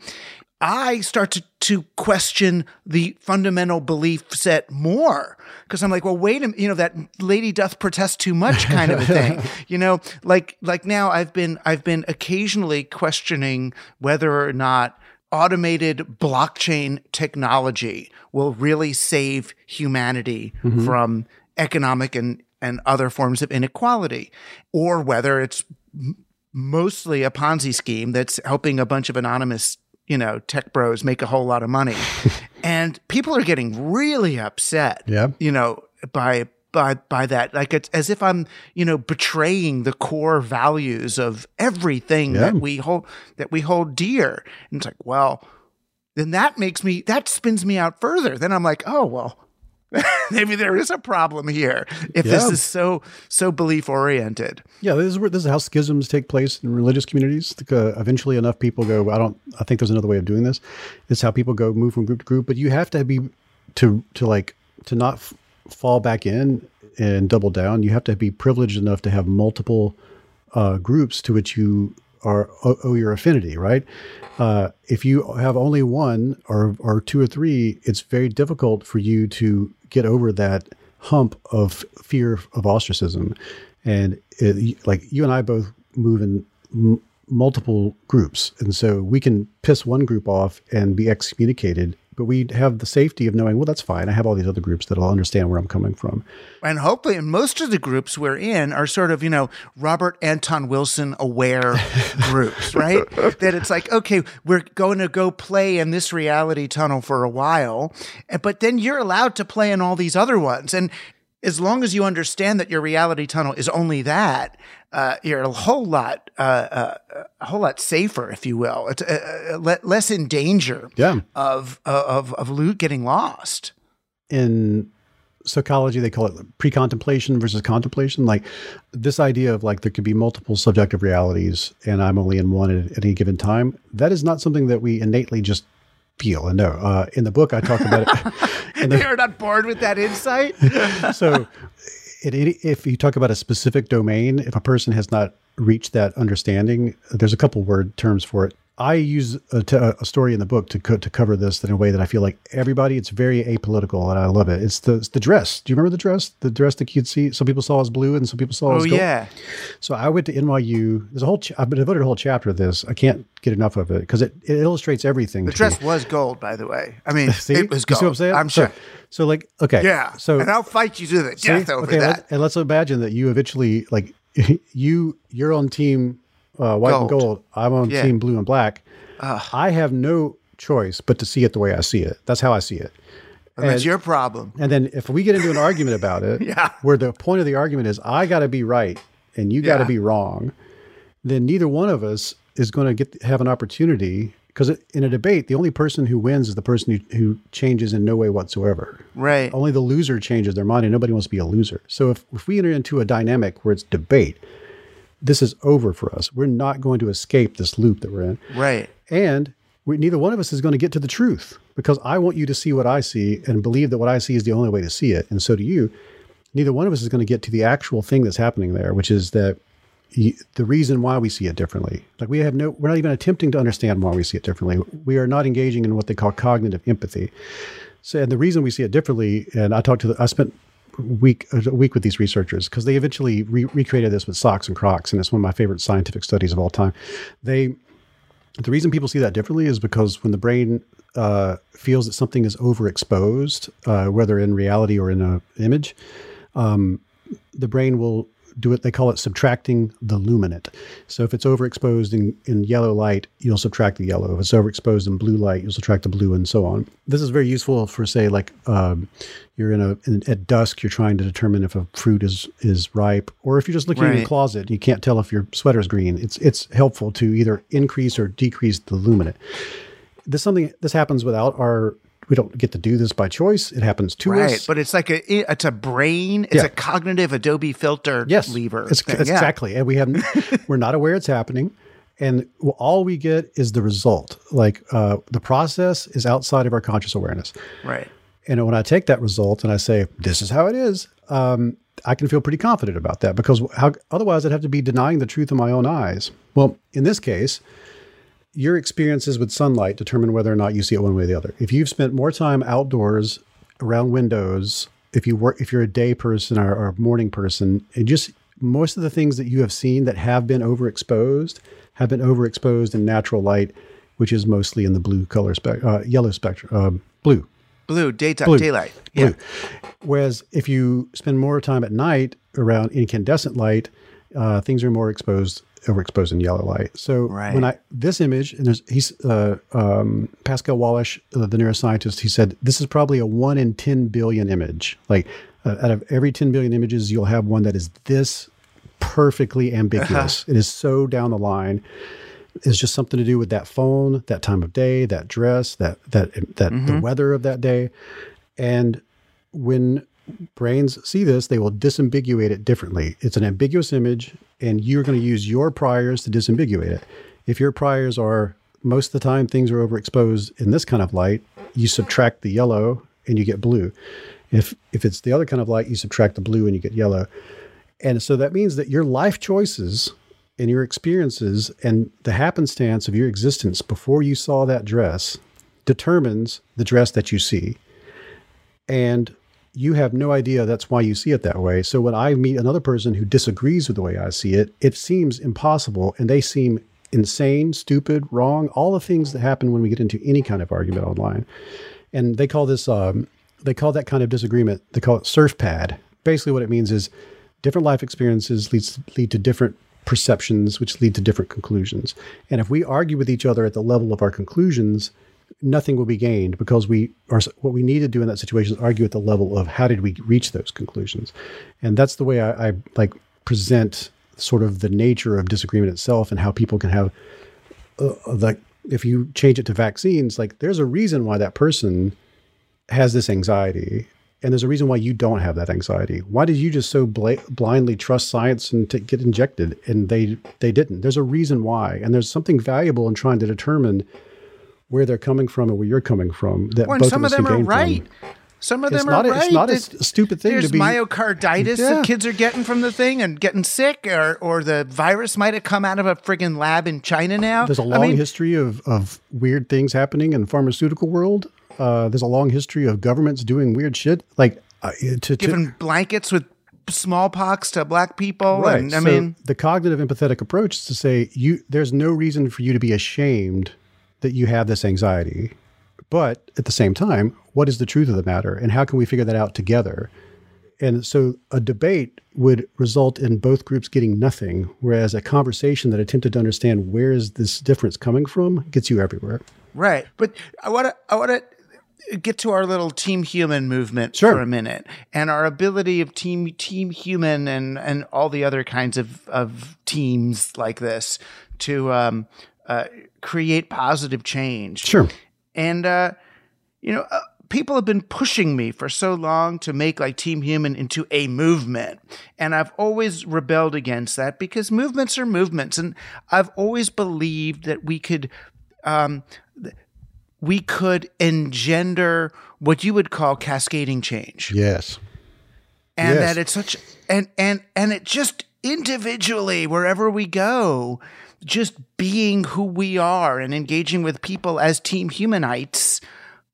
I start to, to question the fundamental belief set more because I'm like, well, wait a minute, you know, that lady doth protest too much kind of a thing, (laughs) you know, like, like now I've been, I've been occasionally questioning whether or not automated blockchain technology will really save humanity mm-hmm. from economic and, and other forms of inequality, or whether it's mostly a Ponzi scheme that's helping a bunch of anonymous, you know, tech bros make a whole lot of money. (laughs) and people are getting really upset, yeah. you know, by by by that like it's as if i'm you know betraying the core values of everything yeah. that we hold that we hold dear and it's like well then that makes me that spins me out further then i'm like oh well (laughs) maybe there is a problem here if yeah. this is so so belief oriented. Yeah, this is where this is how schisms take place in religious communities. Uh, eventually, enough people go. I don't. I think there's another way of doing this. It's how people go move from group to group. But you have to be to to like to not f- fall back in and double down. You have to be privileged enough to have multiple uh, groups to which you are owe your affinity, right? Uh, if you have only one or or two or three, it's very difficult for you to get over that hump of fear of ostracism. And it, like you and I both move in m- multiple groups, and so we can piss one group off and be excommunicated but we have the safety of knowing, well, that's fine. I have all these other groups that'll understand where I'm coming from. And hopefully, most of the groups we're in are sort of, you know, Robert Anton Wilson aware (laughs) groups, right? that it's like, okay, we're going to go play in this reality tunnel for a while, eh, but then you're allowed to play in all these other ones. And as long as you understand that your reality tunnel is only that, uh, you're a whole lot, uh, uh, a whole lot safer, if you will. It's uh, uh, less in danger yeah. of of of loot getting lost. In psychology, they call it pre-contemplation versus contemplation. Like this idea of like there could be multiple subjective realities, and I'm only in one at any given time. That is not something that we innately just and know. Uh, in the book, I talk about it. (laughs) The, You're not bored with that insight. (laughs) so, it, it, if you talk about a specific domain, if a person has not reached that understanding, there's a couple word terms for it. I use a, t- a story in the book to co- to cover this in a way that I feel like everybody. It's very apolitical, and I love it. It's the it's the dress. Do you remember the dress? The dress that you'd see. Some people saw as blue, and some people saw Oh as gold. yeah. So I went to NYU. There's a whole. Ch- I've devoted a whole chapter to this. I can't get enough of it because it, it illustrates everything. The dress me. was gold, by the way. I mean, (laughs) See? it was You gold. see what I'm saying? I'm So- sure. So, like, okay, yeah. So and I'll fight you to the See? over okay, that. let- and let's imagine that you eventually like (laughs) you you're on team uh, white and Gold. gold. I'm on Yeah. team blue and black. I have no choice but to see it the way I see it. That's how I see it. and that's your problem. And then if we get into an argument about it, (laughs) Yeah. where the point of the argument is I got to be right and you got to Yeah. be wrong, then neither one of us is going to get have an opportunity because in a debate, the only person who wins is the person who, who changes in no way whatsoever. Right. Only the loser changes their mind, and nobody wants to be a loser. So if, if we enter into a dynamic where it's debate, this is over for us. We're not going to escape this loop that we're in. Right. And we, neither one of us is going to get to the truth because I want you to see what I see and believe that what I see is the only way to see it. And so do you. Neither one of us is going to get to the actual thing that's happening there, which is that the reason why we see it differently. Like we have no, we're not even attempting to understand why we see it differently. We are not engaging in what they call cognitive empathy. So, and the reason we see it differently, and I talked to, the, I spent week a week with these researchers because they eventually re- recreated this with socks and Crocs, and it's one of my favorite scientific studies of all time. They the reason people see that differently is because when the brain uh, feels that something is overexposed, uh, whether in reality or in an image, um, the brain will do it. They call it subtracting the illuminant. So if it's overexposed in, in yellow light, you'll subtract the yellow. If it's overexposed in blue light, you'll subtract the blue, and so on. This is very useful for, say, like um, you're in a in, at dusk, you're trying to determine if a fruit is is ripe, or if you're just looking in your Right. closet, you can't tell if your sweater's green. It's it's helpful to either increase or decrease the illuminant. This something this happens without our. We don't get to do this by choice. It happens to Right. us. But it's like a it's a brain. It's Yeah. a cognitive Adobe filter yes, lever. It's, thing. it's Yeah. exactly, and we have (laughs) we're not aware it's happening, and all we get is the result. Like uh, the process is outside of our conscious awareness. Right. And when I take that result and I say, this is how it is, um, I can feel pretty confident about that because how, otherwise I'd have to be denying the truth in my own eyes. Well, in this case, your experiences with sunlight determine whether or not you see it one way or the other. If you've spent more time outdoors around windows, if you work, if you're a day person or, or a morning person, and just most of the things that you have seen that have been overexposed have been overexposed in natural light, which is mostly in the blue color spec, uh, yellow spectrum, uh, blue Blue daytime Blue. daylight. Yeah. Whereas if you spend more time at night around incandescent light, uh, things are more exposed, overexposed in yellow light. So Right. when I this image, and there's he's uh, um, Pascal Wallisch, uh, the neuroscientist, he said this is probably a one in ten billion image. Like uh, out of every ten billion images, you'll have one that is this perfectly ambiguous. It is so down the line is just something to do with that phone, that time of day, that dress, that that that the weather of that day. And when brains see this, they will disambiguate it differently. It's an ambiguous image, and you're going to use your priors to disambiguate it. If your priors are most of the time things are overexposed in this kind of light, you subtract the yellow and you get blue. If if it's the other kind of light, you subtract the blue and you get yellow. And so that means that your life choices and your experiences and the happenstance of your existence before you saw that dress determines the dress that you see. And you have no idea that's why you see it that way. So when I meet another person who disagrees with the way I see it, it seems impossible and they seem insane, stupid, wrong, all the things that happen when we get into any kind of argument online. And they call this, um, they call that kind of disagreement, they call it SURFPAD. Basically, what it means is different life experiences leads, lead to different perceptions, which lead to different conclusions. And if we argue with each other at the level of our conclusions, nothing will be gained because we are what we need to do in that situation is argue at the level of how did we reach those conclusions. And that's the way i, I like present sort of the nature of disagreement itself and how people can have uh, like if you change it to vaccines like there's a reason why that person has this anxiety and there's a reason why you don't have that anxiety. Why did you just so bla- blindly trust science and get injected and they they didn't? There's a reason why and there's something valuable in trying to determine where they're coming from and where you're coming from that Well, both some of of us them are gain from. right. Some of It's them not are a- right. it's not a stupid thing to There's be- myocarditis Yeah. that kids are getting from the thing and getting sick, or or the virus might have come out of a friggin' lab in China now. There's a long mean, history of, of weird things happening in the pharmaceutical world. Uh, there's a long history of governments doing weird shit. Like uh, to, to giving blankets with smallpox to black people. right. And, I so mean, the cognitive empathetic approach is to say you there's no reason for you to be ashamed that you have this anxiety, but at the same time, what is the truth of the matter, and how can we figure that out together? And so a debate would result in both groups getting nothing, whereas a conversation that attempted to understand where is this difference coming from gets you everywhere. right. But I want to. I want to. Get to our little team human movement Sure. for a minute, and our ability of team team human and and all the other kinds of of teams like this to um, uh, create positive change. Sure. And, uh, you know, uh, people have been pushing me for so long to make like Team Human into a movement. And I've always rebelled against that because movements are movements. And I've always believed that we could, um, we could engender what you would call cascading change Yes. and Yes. that it's such and and and it just individually wherever we go just being who we are and engaging with people as team humanites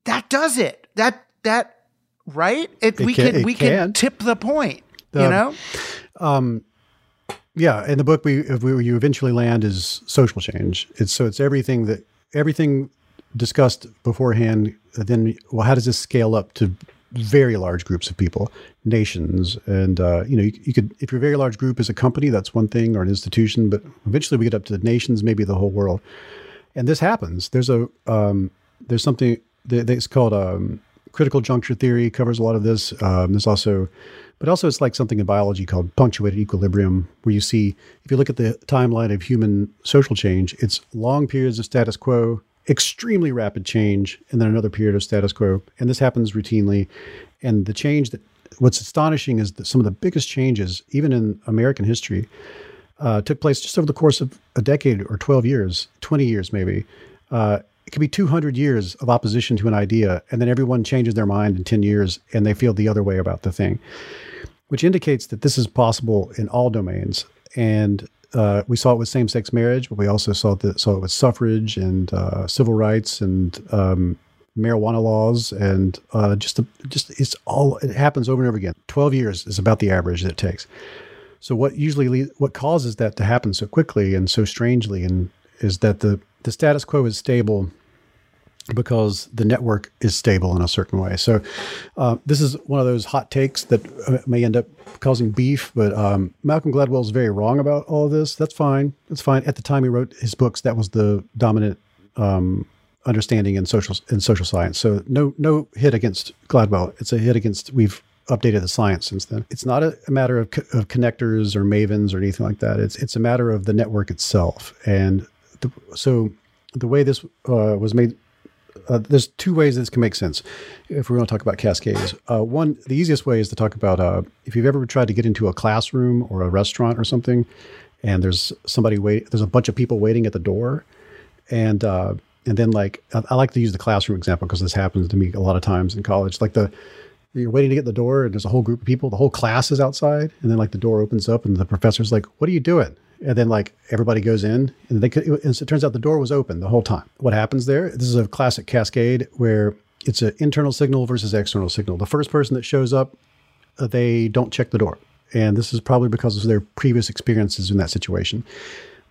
that does it that that right it, It we can- can it we can. can tip the point you Um, know Yeah, in the book, we if we, you eventually land is social change. It's so it's everything that everything discussed beforehand. Then, well, how does this scale up to very large groups of people, nations, and uh, you know, you, you could if your very large group is a company, that's one thing, or an institution. But eventually, we get up to the nations, maybe the whole world, and this happens. There's a um, there's something that that's called um, critical juncture theory covers a lot of this. Um, there's also, but also it's like something in biology called punctuated equilibrium, where you see if you look at the timeline of human social change, it's long periods of status quo, extremely rapid change, and then another period of status quo, and this happens routinely. And the change that what's astonishing is that some of the biggest changes, even in American history, uh, took place just over the course of a decade or 12 years, 20 years maybe. Uh, it could be 200 years of opposition to an idea, and then everyone changes their mind in 10 years and they feel the other way about the thing, which indicates that this is possible in all domains. And uh, we saw it with same sex marriage, but we also saw, saw it with suffrage and uh, civil rights and um, marijuana laws and uh, just just it's all it happens over and over again. Twelve years is about the average that it takes. So what usually what causes that to happen so quickly and so strangely and is that the the status quo is stable because the network is stable in a certain way. So uh, this is one of those hot takes that uh, may end up causing beef, but um, Malcolm Gladwell is very wrong about all of this. That's fine. That's fine. At the time he wrote his books, that was the dominant um, understanding in social in social science. So no no hit against Gladwell. It's a hit against we've updated the science since then. It's not a, a matter of, co- of connectors or mavens or anything like that. It's it's a matter of the network itself. And the, so the way this uh, was made uh, there's two ways this can make sense if we're going to talk about cascades. Uh, one, the easiest way is to talk about uh, if you've ever tried to get into a classroom or a restaurant or something, and there's somebody wait, there's a bunch of people waiting at the door, and uh, and then like I, I like to use the classroom example because this happens to me a lot of times in college. Like the you're waiting to get the door, and there's a whole group of people, the whole class is outside, and then like the door opens up, and the professor's like, "What are you doing?" And then like everybody goes in, and they could, and so it turns out the door was open the whole time. What happens there? This is a classic cascade where it's an internal signal versus external signal. The first person that shows up, uh, they don't check the door, and this is probably because of their previous experiences in that situation.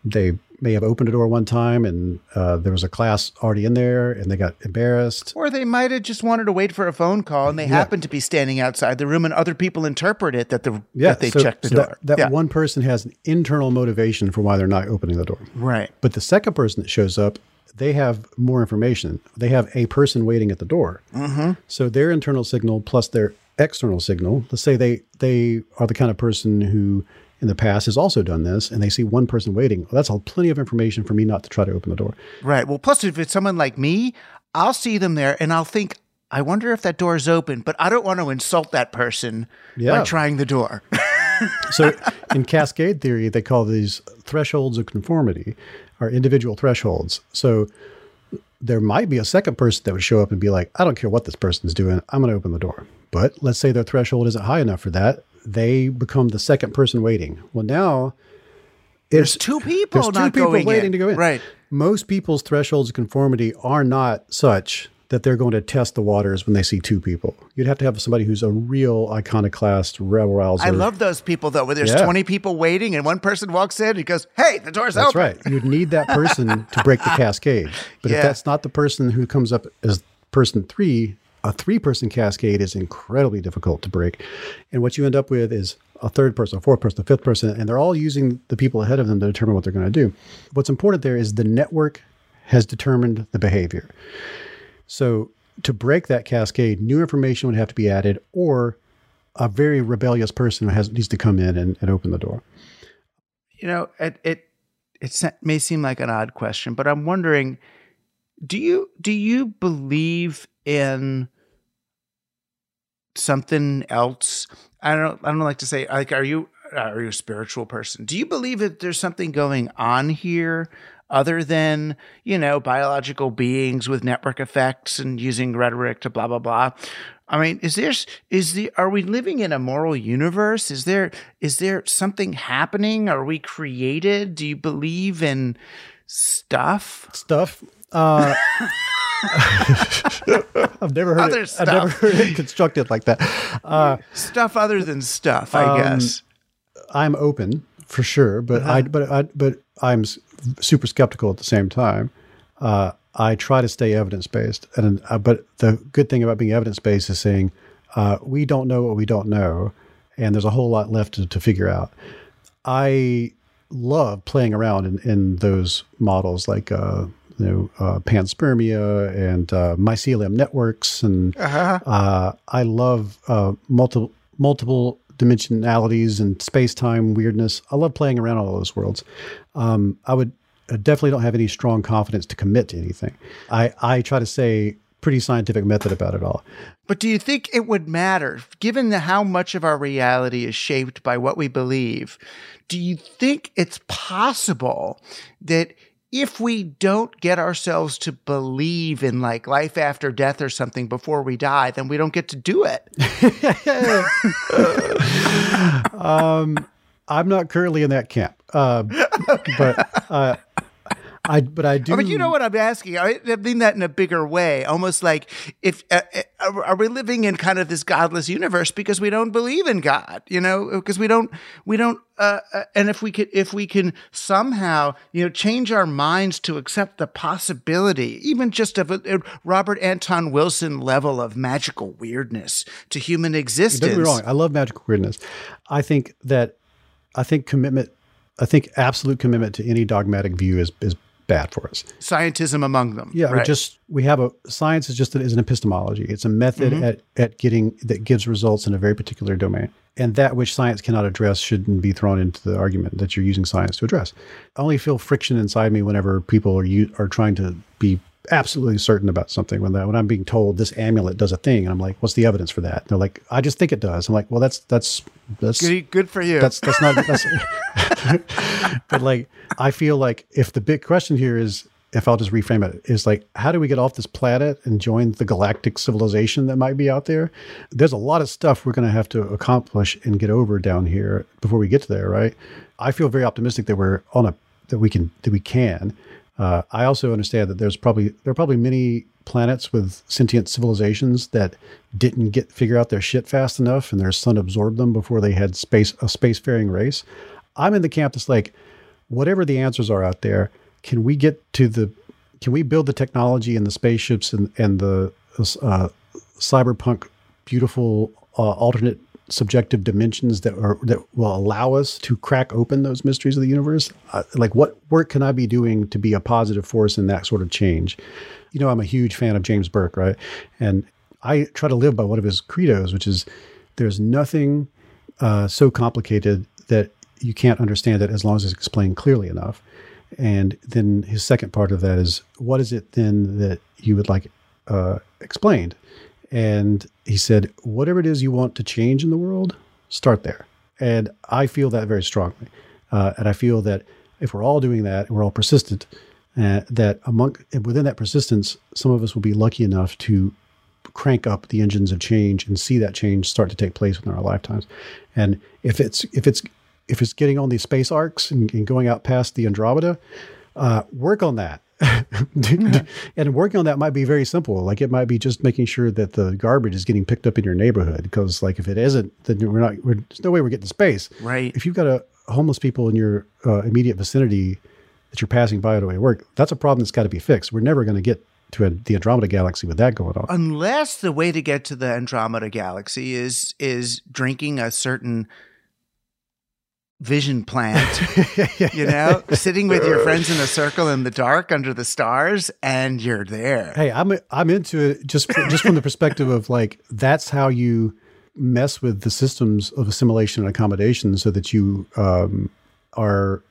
They may have opened a door one time, and uh, there was a class already in there, and they got embarrassed. Or they might have just wanted to wait for a phone call and they happened to be standing outside the room and other people interpret it that the that they so- checked the so door. That, that yeah. one person has an internal motivation for why they're not opening the door. right. But the second person that shows up, they have more information. They have a person waiting at the door. Mm-hmm. So their internal signal plus their external signal. Let's say they they are the kind of person who in the past has also done this, and they see one person waiting. Well, that's all plenty of information for me not to try to open the door. Right. Well, plus if it's someone like me, I'll see them there and I'll think, I wonder if that door is open, but I don't want to insult that person Yeah. by trying the door. (laughs) So in cascade theory, they call these thresholds of conformity, or individual thresholds. So there might be a second person that would show up and be like, I don't care what this person's doing, I'm going to open the door. But let's say their threshold isn't high enough for that. They become the second person waiting. Well, now there's two people there's two people waiting in. to go in. Right. Most people's thresholds of conformity are not such that they're going to test the waters when they see two people. You'd have to have somebody who's a real iconoclast, rebel rouser. I love those people though, where there's Yeah. 20 people waiting and one person walks in and goes, Hey, the door's That's open. That's right. You'd need that person to break the (laughs) cascade. But Yeah. if that's not the person who comes up as person three, a three person cascade is incredibly difficult to break. And what you end up with is a third person, a fourth person, a fifth person, and they're all using the people ahead of them to determine what they're going to do. What's important there is the network has determined the behavior. So to break that cascade, new information would have to be added, or a very rebellious person has needs to come in and, and open the door. You know, it, it, it may seem like an odd question, but I'm wondering, do you, do you believe in something else? I don't, I don't like to say, like, are you, are you a spiritual person? Do you believe that there's something going on here other than, you know, biological beings with network effects and using rhetoric to blah, blah, blah? I mean, is there, is the, are we living in a moral universe? Is there, is there something happening? Are we created? Do you believe in stuff? stuff. Uh, (laughs) I've never heard Other it. I've never heard it constructed like that. Uh, Stuff other than stuff, I Um, guess. I'm open for sure, but I but I but I'm super skeptical at the same time. Uh, I try to stay evidence based, and uh, but the good thing about being evidence based is saying uh, we don't know what we don't know, and there's a whole lot left to, to figure out. I love playing around in, in those models like uh, you know uh, panspermia and uh, mycelium networks, and uh, I love uh, multiple multiple dimensionalities and space time weirdness. I love playing around all those worlds. Um, I would I definitely don't have any strong confidence to commit to anything. I I try to say pretty scientific method about it all. But do you think it would matter, given the, how much of our reality is shaped by what we believe? Do you think it's possible that if we don't get ourselves to believe in like life after death or something before we die, then we don't get to do it? (laughs) Um, I'm not currently in that camp, uh, but uh, I but I do. I mean, you know what I'm asking. I mean that in a bigger way, almost like if uh, uh, are we living in kind of this godless universe because we don't believe in God? You know, because we don't we don't. Uh, uh, and if we could, if we can somehow, you know, change our minds to accept the possibility, even just of a, a Robert Anton Wilson level of magical weirdness to human existence. Don't get me wrong. I love magical weirdness. I think that I think commitment. I think absolute commitment to any dogmatic view is is bad for us. Scientism among them. Yeah, we right. just we have a science is just is an epistemology. It's a method Mm-hmm. at at getting that gives results in a very particular domain, and that which science cannot address shouldn't be thrown into the argument that you're using science to address. I only feel friction inside me whenever people are you are trying to be absolutely certain about something. When that when I'm being told this amulet does a thing, and I'm like, what's the evidence for that? They're like, I just think it does. I'm like, well, that's that's that's good, good for you. that's that's not (laughs) that's (laughs) but like i feel like if the big question here is if i'll just reframe it is like how do we get off this planet and join the galactic civilization that might be out there there's a lot of stuff we're going to have to accomplish and get over down here before we get to there right i feel very optimistic that we're on a that we can that we can uh, i also understand that there's probably there are probably many planets with sentient civilizations that didn't get figure out their shit fast enough and their sun absorbed them before they had space a spacefaring race. I'm in the camp that's like whatever the answers are out there can we get to the can we build the technology and the spaceships and and the uh, cyberpunk beautiful uh, alternate subjective dimensions that are that will allow us to crack open those mysteries of the universe? Uh, like what work can i be doing to be a positive force in that sort of change? You know i'm a huge fan of james burke right? And i try to live by one of his credos which is there's nothing uh, so complicated that you can't understand it as long as it's explained clearly enough. And then his second part of that is what is it then that you would like uh, explained and he said, whatever it is you want to change in the world, start there. And I feel that very strongly. Uh, and I feel that if we're all doing that and we're all persistent Uh, that among within that persistence, some of us will be lucky enough to crank up the engines of change and see that change start to take place within our lifetimes. And if it's if it's if it's getting on these space arcs and, and going out past the Andromeda, uh, work on that. (laughs) and working on that might be very simple. Like it might be just making sure that the garbage is getting picked up in your neighborhood. Because like if it isn't, then we're not. We're, there's no way we're getting space. Right. If you've got a homeless people in your uh, immediate vicinity that you're passing by on the way to work, that's a problem that's got to be fixed. We're never going to get to a, the Andromeda galaxy with that going on. Unless the way to get to the Andromeda galaxy is is drinking a certain vision plant, (laughs) you know, sitting with your friends in a circle in the dark under the stars, and you're there. Hey, I'm I'm into it just just from the perspective of like that's how you mess with the systems of assimilation and accommodation, so that you um, are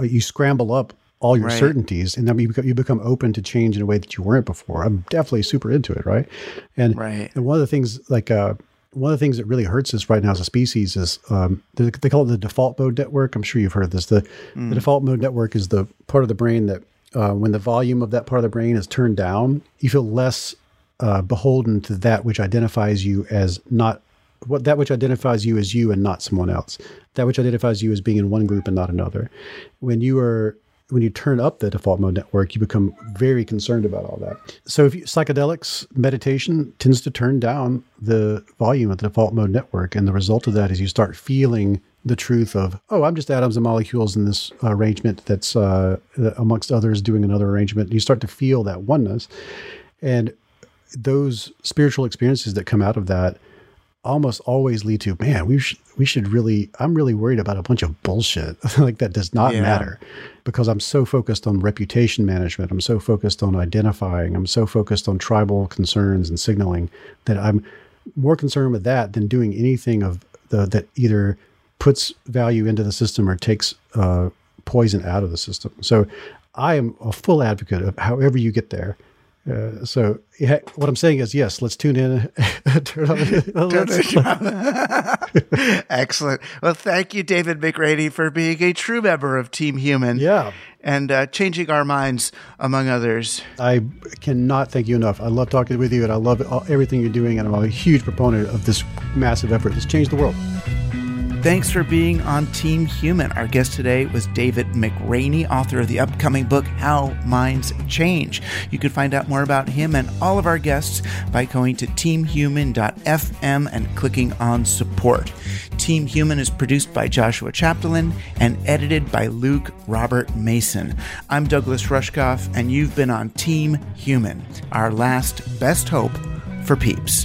uh, you scramble up all your Right. certainties, and then you become, you become open to change in a way that you weren't before. I'm definitely super into it, right? And Right. and one of the things like uh, one of the things that really hurts us right now as a species is um, they, they call it the default mode network. I'm sure you've heard this. The, the default mode network is the part of the brain that uh, when the volume of that part of the brain is turned down, you feel less uh, beholden to that which identifies you as not what that which identifies you as you and not someone else. That which identifies you as being in one group and not another. When you are when you turn up the default mode network, you become very concerned about all that. So, if you, psychedelics meditation tends to turn down the volume of the default mode network, and the result of that is you start feeling the truth of, oh, I'm just atoms and molecules in this arrangement that's uh, amongst others doing another arrangement. You start to feel that oneness, and those spiritual experiences that come out of that almost always lead to man we should we should really i'm really worried about a bunch of bullshit. (laughs) Like that does not Yeah. matter because i'm so focused on reputation management. I'm so focused on identifying. I'm so focused on tribal concerns and signaling that i'm more concerned with that than doing anything of the that either puts value into the system or takes uh, poison out of the system. So i am a full advocate of however you get there uh, so yeah, what I'm saying is, yes, let's tune in. (laughs) turn on, let's- (laughs) (laughs) Excellent. Well, thank you, David McRaney, for being a true member of Team Human. yeah, And uh, changing our minds, among others. I cannot thank you enough. I love talking with you, and I love all, everything you're doing, and I'm a huge proponent of this massive effort that's changed the world. Thanks for being on Team Human. Our guest today was David McRaney, author of the upcoming book, How Minds Change. You can find out more about him and all of our guests by going to teamhuman.fm and clicking on support. Team Human is produced by Joshua Chapdelaine and edited by Luke Robert Mason. I'm Douglas Rushkoff, and you've been on Team Human, our last best hope for peeps.